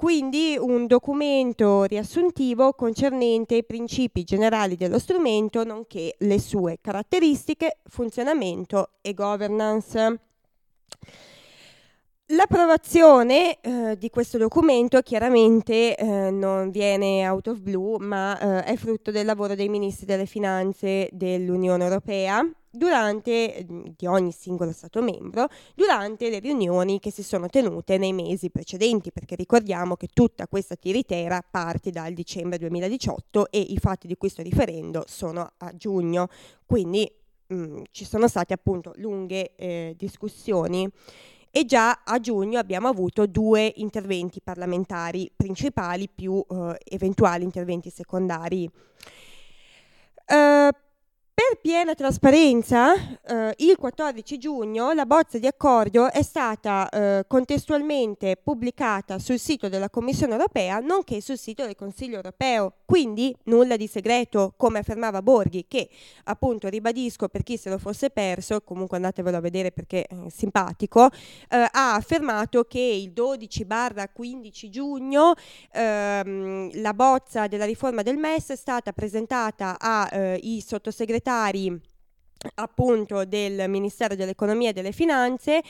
quindi un documento riassuntivo concernente i principi generali dello strumento, nonché le sue caratteristiche, funzionamento e governance. L'approvazione eh, di questo documento chiaramente eh, non viene out of blue, ma eh, è frutto del lavoro dei ministri delle finanze dell'Unione Europea durante, mm, di ogni singolo Stato membro durante le riunioni che si sono tenute nei mesi precedenti, perché ricordiamo che tutta questa tiritera parte dal dicembre 2018 e i fatti di cui sto riferendo sono a giugno, quindi mh, mm, ci sono state appunto lunghe eh, discussioni e già a giugno abbiamo avuto due interventi parlamentari principali più eh, eventuali interventi secondari. Uh, per piena trasparenza, eh, il 14 giugno la bozza di accordo è stata eh, contestualmente pubblicata sul sito della Commissione europea, nonché sul sito del Consiglio europeo. Quindi nulla di segreto, come affermava Borghi, che appunto ribadisco per chi se lo fosse perso, comunque andatevelo a vedere perché è simpatico, eh, ha affermato che il 12-15 giugno ehm, la bozza della riforma del MES è stata presentata ai eh, sottosegretari appunto del Ministero dell'Economia e delle Finanze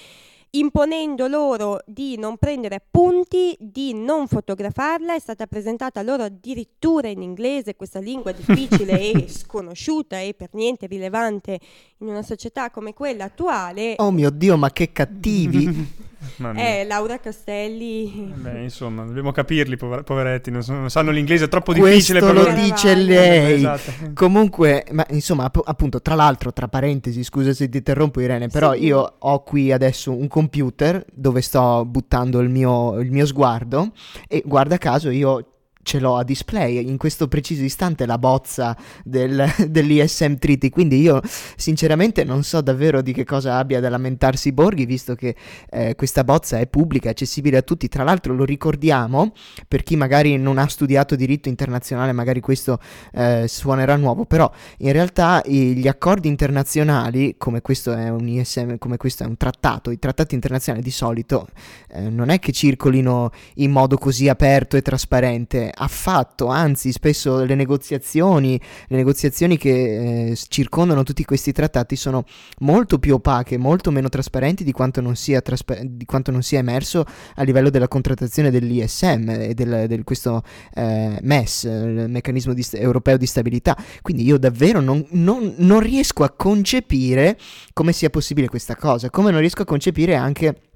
imponendo loro di non prendere appunti, di non fotografarla. È stata presentata loro addirittura in inglese, questa lingua difficile e sconosciuta e per niente rilevante in una società come quella attuale. Oh mio Dio, ma che cattivi! Eh, Laura Castelli. Beh, insomma, dobbiamo capirli, pover- poveretti, non, so, non, sanno l'inglese, è troppo Questo difficile per loro. lo dice lei. Esatto. Comunque, ma insomma, app- appunto, tra l'altro, tra parentesi, scusa se ti interrompo Irene, però sì. io ho qui adesso un computer dove sto buttando il mio, il mio sguardo e guarda caso io ce l'ho a display in questo preciso istante la bozza del, dell'ISM Treaty. Quindi io sinceramente non so davvero di che cosa abbia da lamentarsi Borghi visto che eh, questa bozza è pubblica, accessibile a tutti. Tra l'altro lo ricordiamo per chi magari non ha studiato diritto internazionale magari questo eh, suonerà nuovo però in realtà i, gli accordi internazionali come questo è un ISM come questo è un trattato i trattati internazionali di solito eh, non è che circolino in modo così aperto e trasparente affatto, anzi spesso le negoziazioni, le negoziazioni che eh, circondano tutti questi trattati sono molto più opache, molto meno trasparenti di quanto non sia, traspa- di quanto non sia emerso a livello della contrattazione dell'ISM e del, del questo eh, MES, il meccanismo di st- europeo di stabilità. Quindi io davvero non, non, non riesco a concepire come sia possibile questa cosa, come non riesco a concepire anche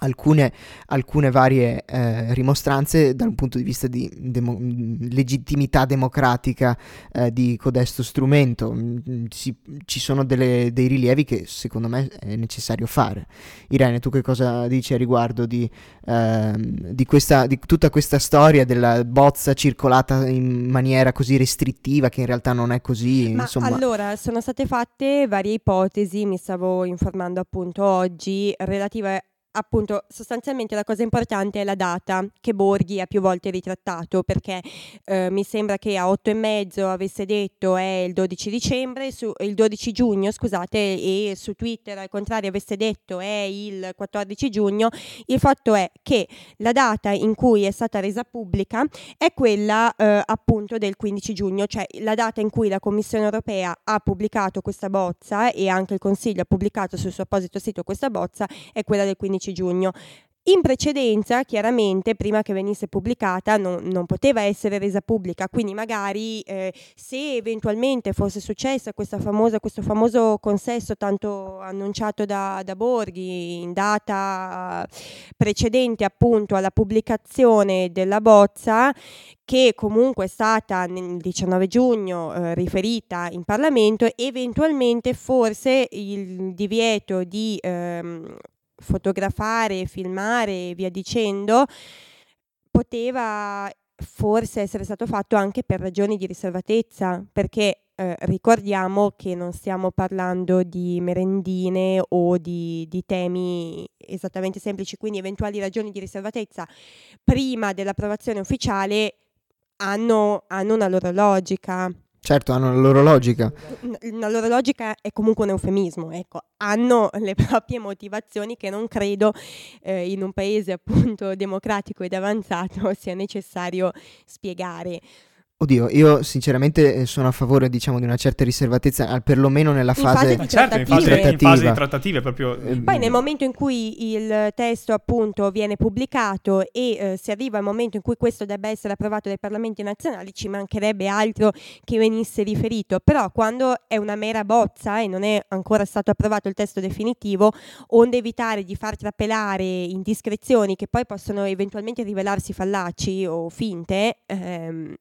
alcune, alcune varie eh, rimostranze dal punto di vista di demo- legittimità democratica eh, di codesto strumento. Si, ci sono delle, dei rilievi che secondo me è necessario fare. Irene, tu che cosa dici a riguardo di, eh, di, questa, di tutta questa storia della bozza circolata in maniera così restrittiva che in realtà non è così? Ma insomma... allora, sono state fatte varie ipotesi, mi stavo informando appunto oggi, relative appunto sostanzialmente la cosa importante è la data che Borghi ha più volte ritrattato perché eh, mi sembra che a otto e mezzo avesse detto è il 12 dicembre su, il 12 giugno scusate e su Twitter al contrario avesse detto è il 14 giugno il fatto è che la data in cui è stata resa pubblica è quella eh, appunto del 15 giugno cioè la data in cui la Commissione europea ha pubblicato questa bozza e anche il Consiglio ha pubblicato sul suo apposito sito questa bozza è quella del 15 15 giugno. In precedenza, chiaramente, prima che venisse pubblicata, non, non poteva essere resa pubblica, quindi magari eh, se eventualmente fosse successo questo famoso consesso tanto annunciato da, da, Borghi in data precedente appunto alla pubblicazione della bozza, che comunque è stata nel 19 giugno eh, riferita in Parlamento, eventualmente forse il divieto di ehm, fotografare, filmare e via dicendo, poteva forse essere stato fatto anche per ragioni di riservatezza, perché eh, ricordiamo che non stiamo parlando di merendine o di, di, temi esattamente semplici, quindi eventuali ragioni di riservatezza prima dell'approvazione ufficiale hanno, hanno una loro logica. Certo, hanno la loro logica. La loro logica è comunque un eufemismo, ecco, hanno le proprie motivazioni che non credo eh, in un paese appunto democratico ed avanzato sia necessario spiegare. Oddio, io sinceramente eh, sono a favore, diciamo, di una certa riservatezza, perlomeno nella fase, fase di certo, in fase, in fase di trattative. Proprio... Eh, Poi nel momento in cui il testo appunto viene pubblicato e eh, si arriva al momento in cui questo debba essere approvato dai parlamenti nazionali, ci mancherebbe altro che venisse riferito. Però quando è una mera bozza e non è ancora stato approvato il testo definitivo, onde evitare di far trapelare indiscrezioni che poi possono eventualmente rivelarsi fallaci o finte, ehm,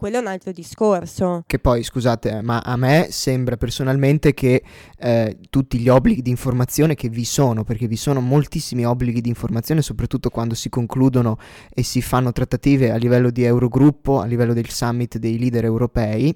quello è un altro discorso. Che poi, scusate, ma a me sembra personalmente che eh, tutti gli obblighi di informazione che vi sono, perché vi sono moltissimi obblighi di informazione, soprattutto quando si concludono e si fanno trattative a livello di Eurogruppo, a livello del summit dei leader europei,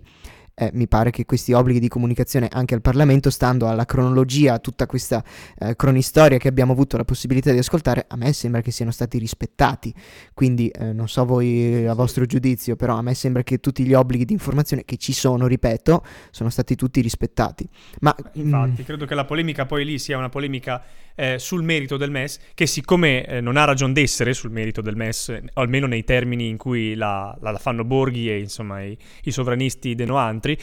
eh, mi pare che questi obblighi di comunicazione anche al Parlamento, stando alla cronologia, tutta questa eh, cronistoria che abbiamo avuto la possibilità di ascoltare, a me sembra che siano stati rispettati. Quindi eh, non so voi a vostro giudizio, però a me sembra che tutti gli obblighi di informazione che ci sono, ripeto, sono stati tutti rispettati. Ma, Infatti, mh... credo che la polemica poi lì sia una polemica eh, sul merito del MES, che siccome eh, non ha ragione d'essere sul merito del MES, almeno nei termini in cui la, la, la fanno Borghi e insomma i, i sovranisti denoantri,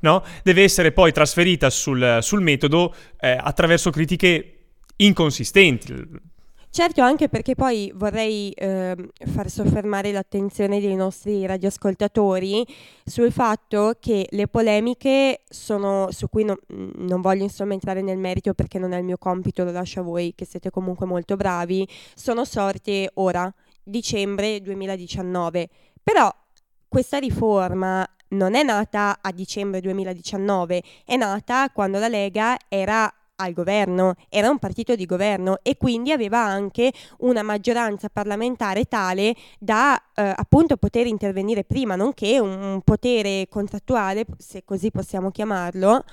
no? deve essere poi trasferita sul, sul metodo eh, attraverso critiche inconsistenti. Certo, anche perché poi vorrei eh, far soffermare l'attenzione dei nostri radioascoltatori sul fatto che le polemiche sono, su cui no, non voglio insomma entrare nel merito perché non è il mio compito, lo lascio a voi che siete comunque molto bravi, sono sorte ora, dicembre 2019. Però questa riforma non è nata a dicembre 2019, è nata quando la Lega era al governo, era un partito di governo e quindi aveva anche una maggioranza parlamentare tale da eh, appunto poter intervenire prima, nonché un, un potere contrattuale, se così possiamo chiamarlo,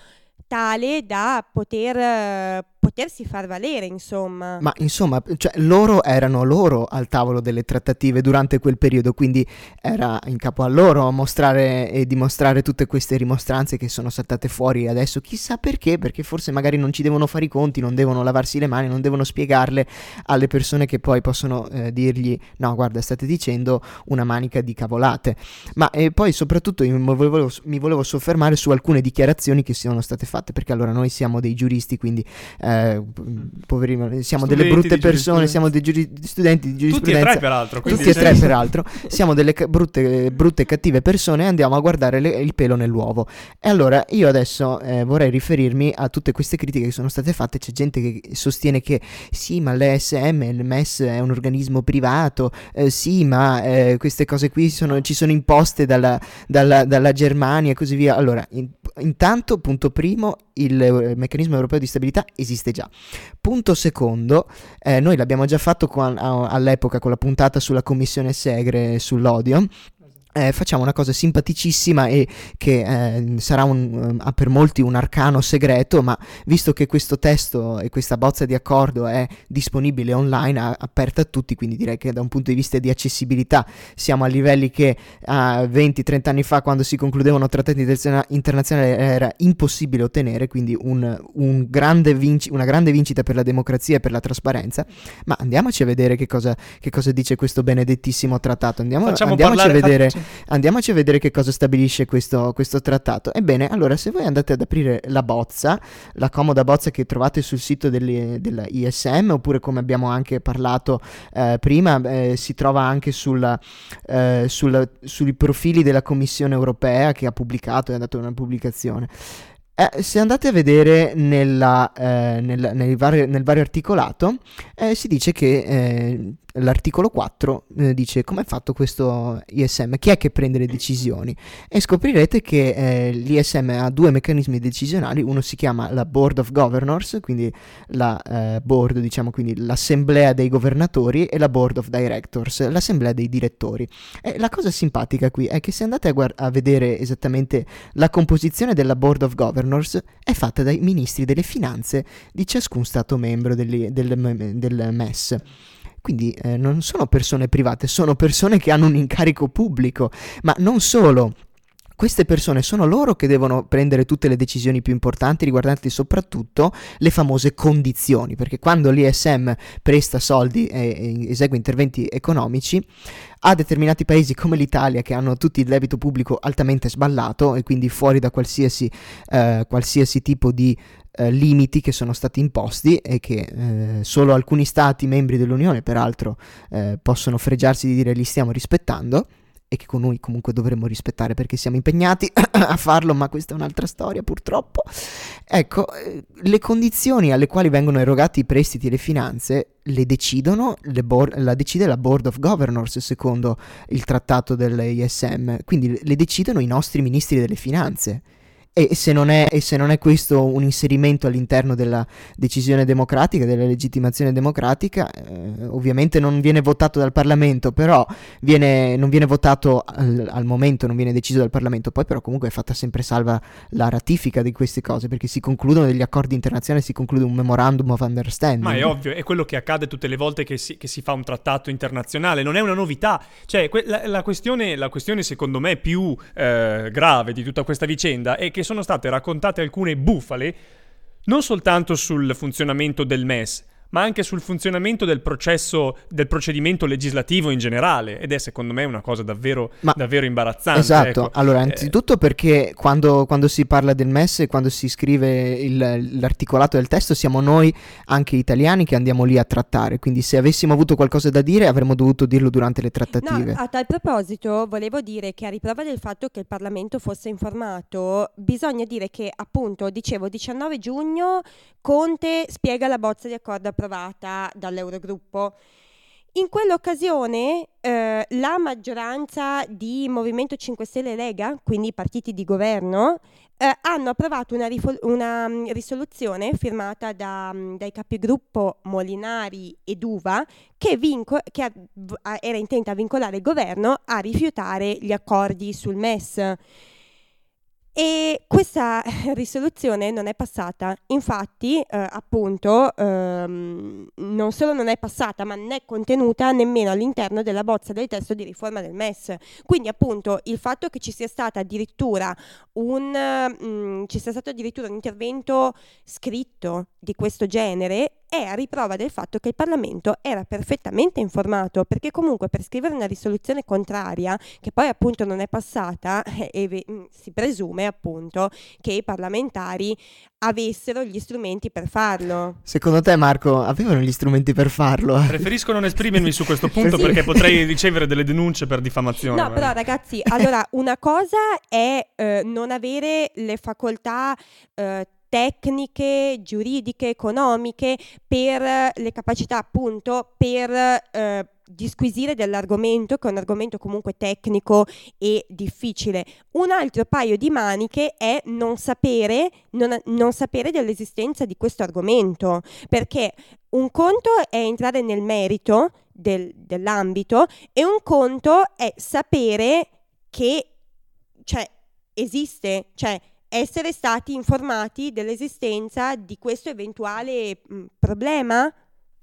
tale da poter potersi far valere, insomma. Ma insomma, cioè, loro erano loro al tavolo delle trattative durante quel periodo, quindi era in capo a loro mostrare e dimostrare tutte queste rimostranze che sono saltate fuori adesso, chissà perché, perché forse magari non ci devono fare i conti, non devono lavarsi le mani, non devono spiegarle alle persone che poi possono eh, dirgli no, guarda, state dicendo una manica di cavolate. Ma eh, poi soprattutto mi volevo, mi volevo soffermare su alcune dichiarazioni che sono state fatte, perché allora noi siamo dei giuristi, quindi... Eh, eh, poverino, siamo delle brutte persone, siamo dei giuri- studenti di giurisprudenza. Tutti e tre peraltro. Tutti e tre peraltro. siamo delle ca- brutte, brutte, e cattive persone e andiamo a guardare le- il pelo nell'uovo. E allora io adesso eh, vorrei riferirmi a tutte queste critiche che sono state fatte. C'è gente che sostiene che sì, ma l'ESM, il MES è un organismo privato, eh, sì, ma eh, queste cose qui sono, ci sono imposte dalla, dalla, dalla Germania e così via. Allora, in, intanto, punto primo, il eh, meccanismo europeo di stabilità esiste già. Punto secondo, eh, noi l'abbiamo già fatto con, all'epoca con la puntata sulla commissione Segre sull'odio eh, facciamo una cosa simpaticissima e che eh, sarà un, uh, per molti un arcano segreto, ma visto che questo testo e questa bozza di accordo è disponibile online, a, aperta a tutti, quindi direi che da un punto di vista di accessibilità siamo a livelli che uh, 20-30 anni fa, quando si concludevano trattati internazionali, era impossibile ottenere, quindi un, un grande vinci- una grande vincita per la democrazia e per la trasparenza. Ma andiamoci a vedere che cosa, che cosa dice questo benedettissimo trattato. Andiamo, andiamoci parlare, a vedere. Faccio Andiamoci a vedere che cosa stabilisce questo, questo, trattato. Ebbene, allora, se voi andate ad aprire la bozza, la comoda bozza che trovate sul sito dell'ISM, oppure come abbiamo anche parlato eh, prima, eh, si trova anche sulla, eh, sulla, sui profili della Commissione europea che ha pubblicato, è dato una pubblicazione. Eh, se andate a vedere nella, eh, nel, nel, vario, nel, vario, articolato, eh, si dice che eh, l'articolo 4 eh, dice come è fatto questo ISM, chi è che prende le decisioni e scoprirete che eh, l'ISM ha due meccanismi decisionali, uno si chiama la Board of Governors, quindi la eh, board, diciamo quindi l'assemblea dei governatori e la Board of Directors, l'assemblea dei direttori. E la cosa simpatica qui è che se andate a, guard- a vedere esattamente la composizione della Board of Governors è fatta dai ministri delle finanze di ciascun stato membro del, del, del MES. Quindi eh, non sono persone private, sono persone che hanno un incarico pubblico, ma non solo. Queste persone sono loro che devono prendere tutte le decisioni più importanti riguardanti soprattutto le famose condizioni, perché quando l'ISM presta soldi e esegue interventi economici, a determinati paesi come l'Italia che hanno tutti il debito pubblico altamente sballato e quindi fuori da qualsiasi, eh, qualsiasi tipo di eh, limiti che sono stati imposti e che eh, solo alcuni stati membri dell'Unione peraltro eh, possono fregiarsi di dire li stiamo rispettando e che con noi comunque dovremmo rispettare perché siamo impegnati a farlo, ma questa è un'altra storia purtroppo. Ecco, eh, le condizioni alle quali vengono erogati i prestiti e le finanze le decidono, le board, la decide la Board of Governors secondo il trattato dell'ISM, quindi le decidono i nostri ministri delle finanze. E se, è, e se, non è, questo un inserimento all'interno della decisione democratica, della legittimazione democratica, eh, ovviamente non viene votato dal Parlamento, però viene, non viene votato al, al, momento, non viene deciso dal Parlamento, poi però comunque è fatta sempre salva la ratifica di queste cose, perché si concludono degli accordi internazionali, si conclude un memorandum of understanding. Ma è ovvio, è quello che accade tutte le volte che si, che si fa un trattato internazionale, non è una novità. Cioè, que- la, la, questione, la, questione, secondo me più eh, grave di tutta questa vicenda è che che sono state raccontate alcune bufale non soltanto sul funzionamento del MES, ma anche sul funzionamento del processo, del procedimento legislativo in generale. Ed è secondo me una cosa davvero, ma, davvero imbarazzante. Esatto, ecco. allora, eh, innanzitutto perché quando, quando, si parla del MES e quando si scrive il, l'articolato del testo, siamo noi, anche italiani, che andiamo lì a trattare. Quindi se avessimo avuto qualcosa da dire, avremmo dovuto dirlo durante le trattative. No, a tal proposito, volevo dire che a riprova del fatto che il Parlamento fosse informato, bisogna dire che appunto, dicevo, 19 giugno Conte spiega la bozza di accordo approvata dall'Eurogruppo. In quell'occasione eh, la maggioranza di Movimento 5 Stelle e Lega, quindi i partiti di governo, eh, hanno approvato una, rifol- una um, risoluzione firmata da, um, dai capigruppo Molinari e Duva che, vinco- che a- era intenta a vincolare il governo a rifiutare gli accordi sul MES. E questa risoluzione non è passata, infatti eh, appunto ehm, non solo non è passata ma non è contenuta nemmeno all'interno della bozza del testo di riforma del MES. Quindi appunto il fatto che ci sia un, mh, mm, ci sia stato addirittura un intervento scritto di questo genere è a riprova del fatto che il Parlamento era perfettamente informato, perché comunque per scrivere una risoluzione contraria, che poi appunto non è passata, eh, mm, si presume appunto che i parlamentari avessero gli strumenti per farlo. Secondo te Marco avevano gli strumenti per farlo? Preferisco non esprimermi su questo punto perché potrei ricevere delle denunce per diffamazione. No, però ragazzi, allora una cosa è eh, non avere le facoltà eh, tecniche, giuridiche, economiche, per le capacità appunto per eh, disquisire dell'argomento, che è un argomento comunque tecnico e difficile. Un altro paio di maniche è non sapere, non, non sapere dell'esistenza di questo argomento, perché un conto è entrare nel merito del, dell'ambito e un conto è sapere che cioè, esiste, cioè essere stati informati dell'esistenza di questo eventuale mh, problema?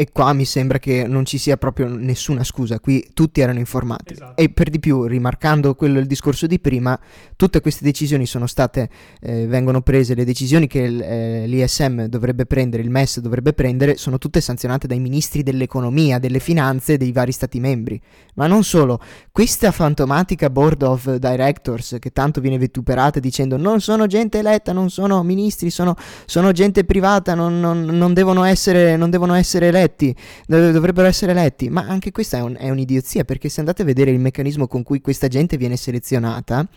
E qua mi sembra che non ci sia proprio nessuna scusa, qui tutti erano informati. Esatto. E per di più, rimarcando quello il discorso di prima, tutte queste decisioni sono state, eh, vengono prese, le decisioni che eh, l'ISM dovrebbe prendere, il MES dovrebbe prendere, sono tutte sanzionate dai ministri dell'economia, delle finanze dei vari stati membri. Ma non solo, questa fantomatica board of directors che tanto viene vituperata dicendo non sono gente eletta, non sono ministri, sono, sono gente privata, non, non, non, devono essere, non devono essere eletti eletti, dovrebbero essere eletti, ma anche questa è, un, è un'idiozia perché se andate a vedere il meccanismo con cui questa gente viene selezionata,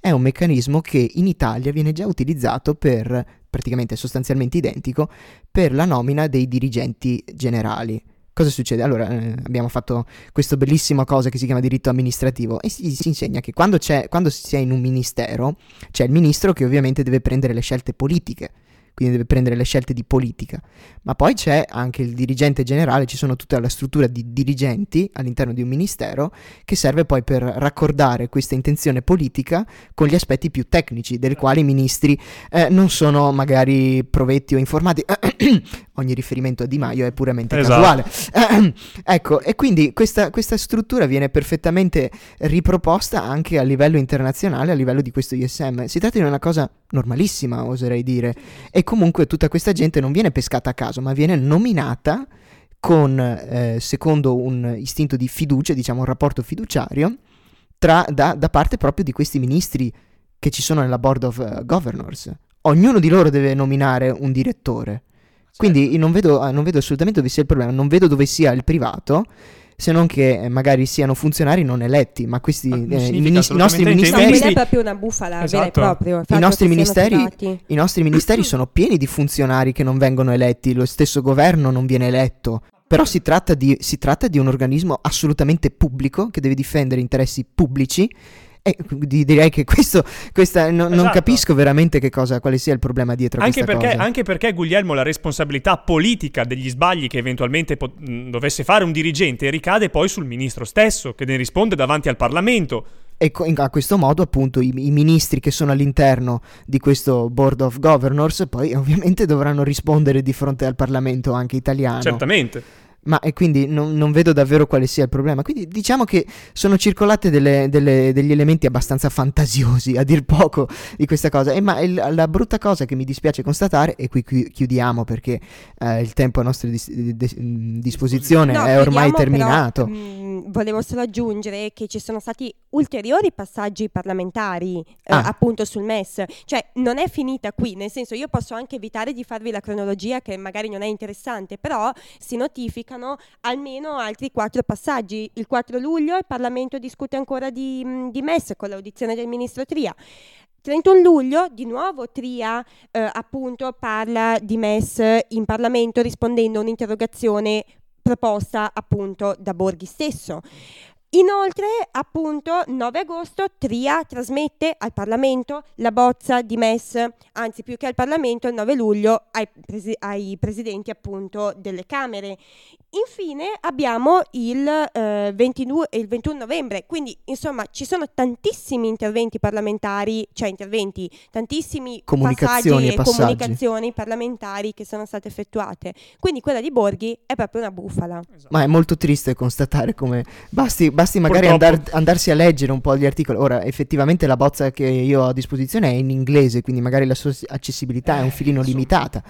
è un meccanismo che in Italia viene già utilizzato per, praticamente sostanzialmente identico, per la nomina dei dirigenti generali. Cosa succede? Allora, eh, abbiamo fatto questa bellissima cosa che si chiama diritto amministrativo e si, si insegna che quando, quando si è in un ministero c'è il ministro che ovviamente deve prendere le scelte politiche quindi deve prendere le scelte di politica. Ma poi c'è anche il dirigente generale, ci sono tutta la struttura di dirigenti all'interno di un ministero che serve poi per raccordare questa intenzione politica con gli aspetti più tecnici, del quali i ministri eh, non sono magari provetti o informati. Ogni riferimento a Di Maio è puramente esatto. casuale. ecco, e quindi questa, questa struttura viene perfettamente riproposta anche a livello internazionale, a livello di questo ISM. Si tratta di una cosa normalissima, oserei dire. E comunque tutta questa gente non viene pescata a caso, ma viene nominata con, eh, secondo un istinto di fiducia, diciamo un rapporto fiduciario, tra, da, da, parte proprio di questi ministri che ci sono nella board of uh, governors. Ognuno di loro deve nominare un direttore. Quindi non vedo, non vedo assolutamente dove sia il problema, non vedo dove sia il privato se non che eh, magari siano funzionari non eletti, ma questi ma eh, i, minis- i, nostri ministeri è proprio una bufala esatto. proprio, I nostri ministeri, i nostri ministeri sono pieni di funzionari che non vengono eletti, lo stesso governo non viene eletto. Però si tratta, di, si tratta di un organismo assolutamente pubblico che deve difendere interessi pubblici e direi che questo, questa, no, esatto. non capisco veramente che cosa, quale sia il problema dietro anche perché, cosa. Anche perché Guglielmo la responsabilità politica degli sbagli che eventualmente po- dovesse fare un dirigente ricade poi sul ministro stesso, che ne risponde davanti al Parlamento. E a questo modo, appunto, i, i, ministri che sono all'interno di questo Board of Governors poi ovviamente dovranno rispondere di fronte al Parlamento anche italiano. Certamente. Ma e quindi non, non, vedo davvero quale sia il problema. Quindi diciamo che sono circolate delle, delle, degli elementi abbastanza fantasiosi, a dir poco, di questa cosa. E ma il, la brutta cosa che mi dispiace constatare, e qui chiudiamo perché eh, il tempo a nostra dis- dis- disposizione no, è ormai terminato. Però, mm, mh, volevo solo aggiungere che ci sono stati ulteriori passaggi parlamentari eh, ah. appunto sul MES. Cioè non è finita qui, nel senso io posso anche evitare di farvi la cronologia che magari non è interessante, però si notifica mancano almeno altri quattro passaggi. Il 4 luglio il Parlamento discute ancora di, di MES con l'audizione del ministro Tria. 31 luglio di nuovo Tria eh, appunto parla di MES in Parlamento rispondendo a un'interrogazione proposta appunto da Borghi stesso. Inoltre, appunto, 9 agosto Tria trasmette al Parlamento la bozza di MES, anzi più che al Parlamento, il 9 luglio ai, presi- ai presidenti appunto delle Camere. Infine abbiamo il, eh, 22, il 21 novembre, quindi insomma ci sono tantissimi interventi parlamentari, cioè interventi, tantissimi comunicazioni passaggi e, passaggi. comunicazioni parlamentari che sono state effettuate. Quindi quella di Borghi è proprio una bufala. Esatto. Ma è molto triste constatare come basti, basti magari andar, andarsi a leggere un po' gli articoli. Ora, effettivamente la bozza che io ho a disposizione è in inglese, quindi magari la sua accessibilità è un filino limitata.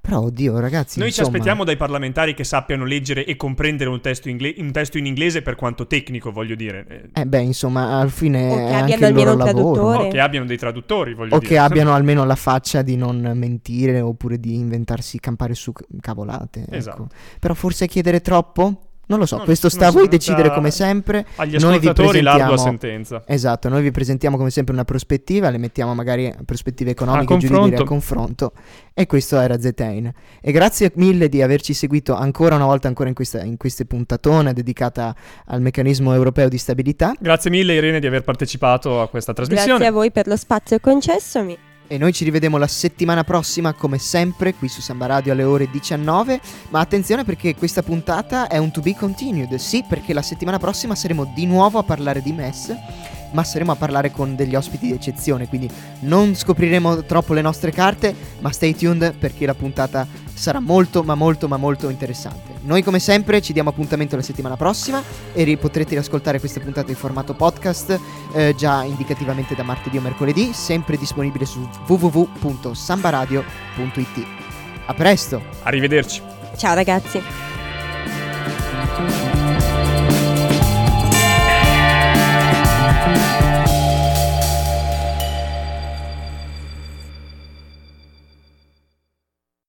Però, oddio, ragazzi. Noi insomma... ci aspettiamo dai parlamentari che sappiano leggere e comprendere un testo, ingle- un testo, in inglese per quanto tecnico, voglio dire. Eh, beh, insomma, alla fine. O che abbiano almeno un traduttore. O che abbiano dei traduttori, voglio o dire. O che abbiano almeno la faccia di non mentire oppure di inventarsi campare su cavolate. Ecco. Esatto. Però forse chiedere troppo? Non lo so, non, questo sta a voi decidere come sempre. Agli ascoltatori l'ardua sentenza. Esatto, noi vi presentiamo come sempre una prospettiva, le mettiamo magari prospettive economiche, giuridiche a confronto. E questo era Zetain. E grazie mille di averci seguito ancora una volta ancora in questa, in questa puntatona dedicata al meccanismo europeo di stabilità. Grazie mille Irene di aver partecipato a questa trasmissione. Grazie a voi per lo spazio concessomi. E noi ci rivedremo la settimana prossima, come sempre, qui su Samba Radio alle ore 19. Ma attenzione perché questa puntata è un to be continued. Sì, perché la settimana prossima saremo di nuovo a parlare di MES ma saremo a parlare con degli ospiti di eccezione, quindi non scopriremo troppo le nostre carte, ma stay tuned perché la puntata sarà molto ma molto ma molto interessante. Noi come sempre ci diamo appuntamento la settimana prossima e ri- potrete riascoltare questa puntata in formato podcast eh, già indicativamente da martedì o mercoledì, sempre disponibile su www.sambaradio.it. A presto! Arrivederci! Ciao ragazzi!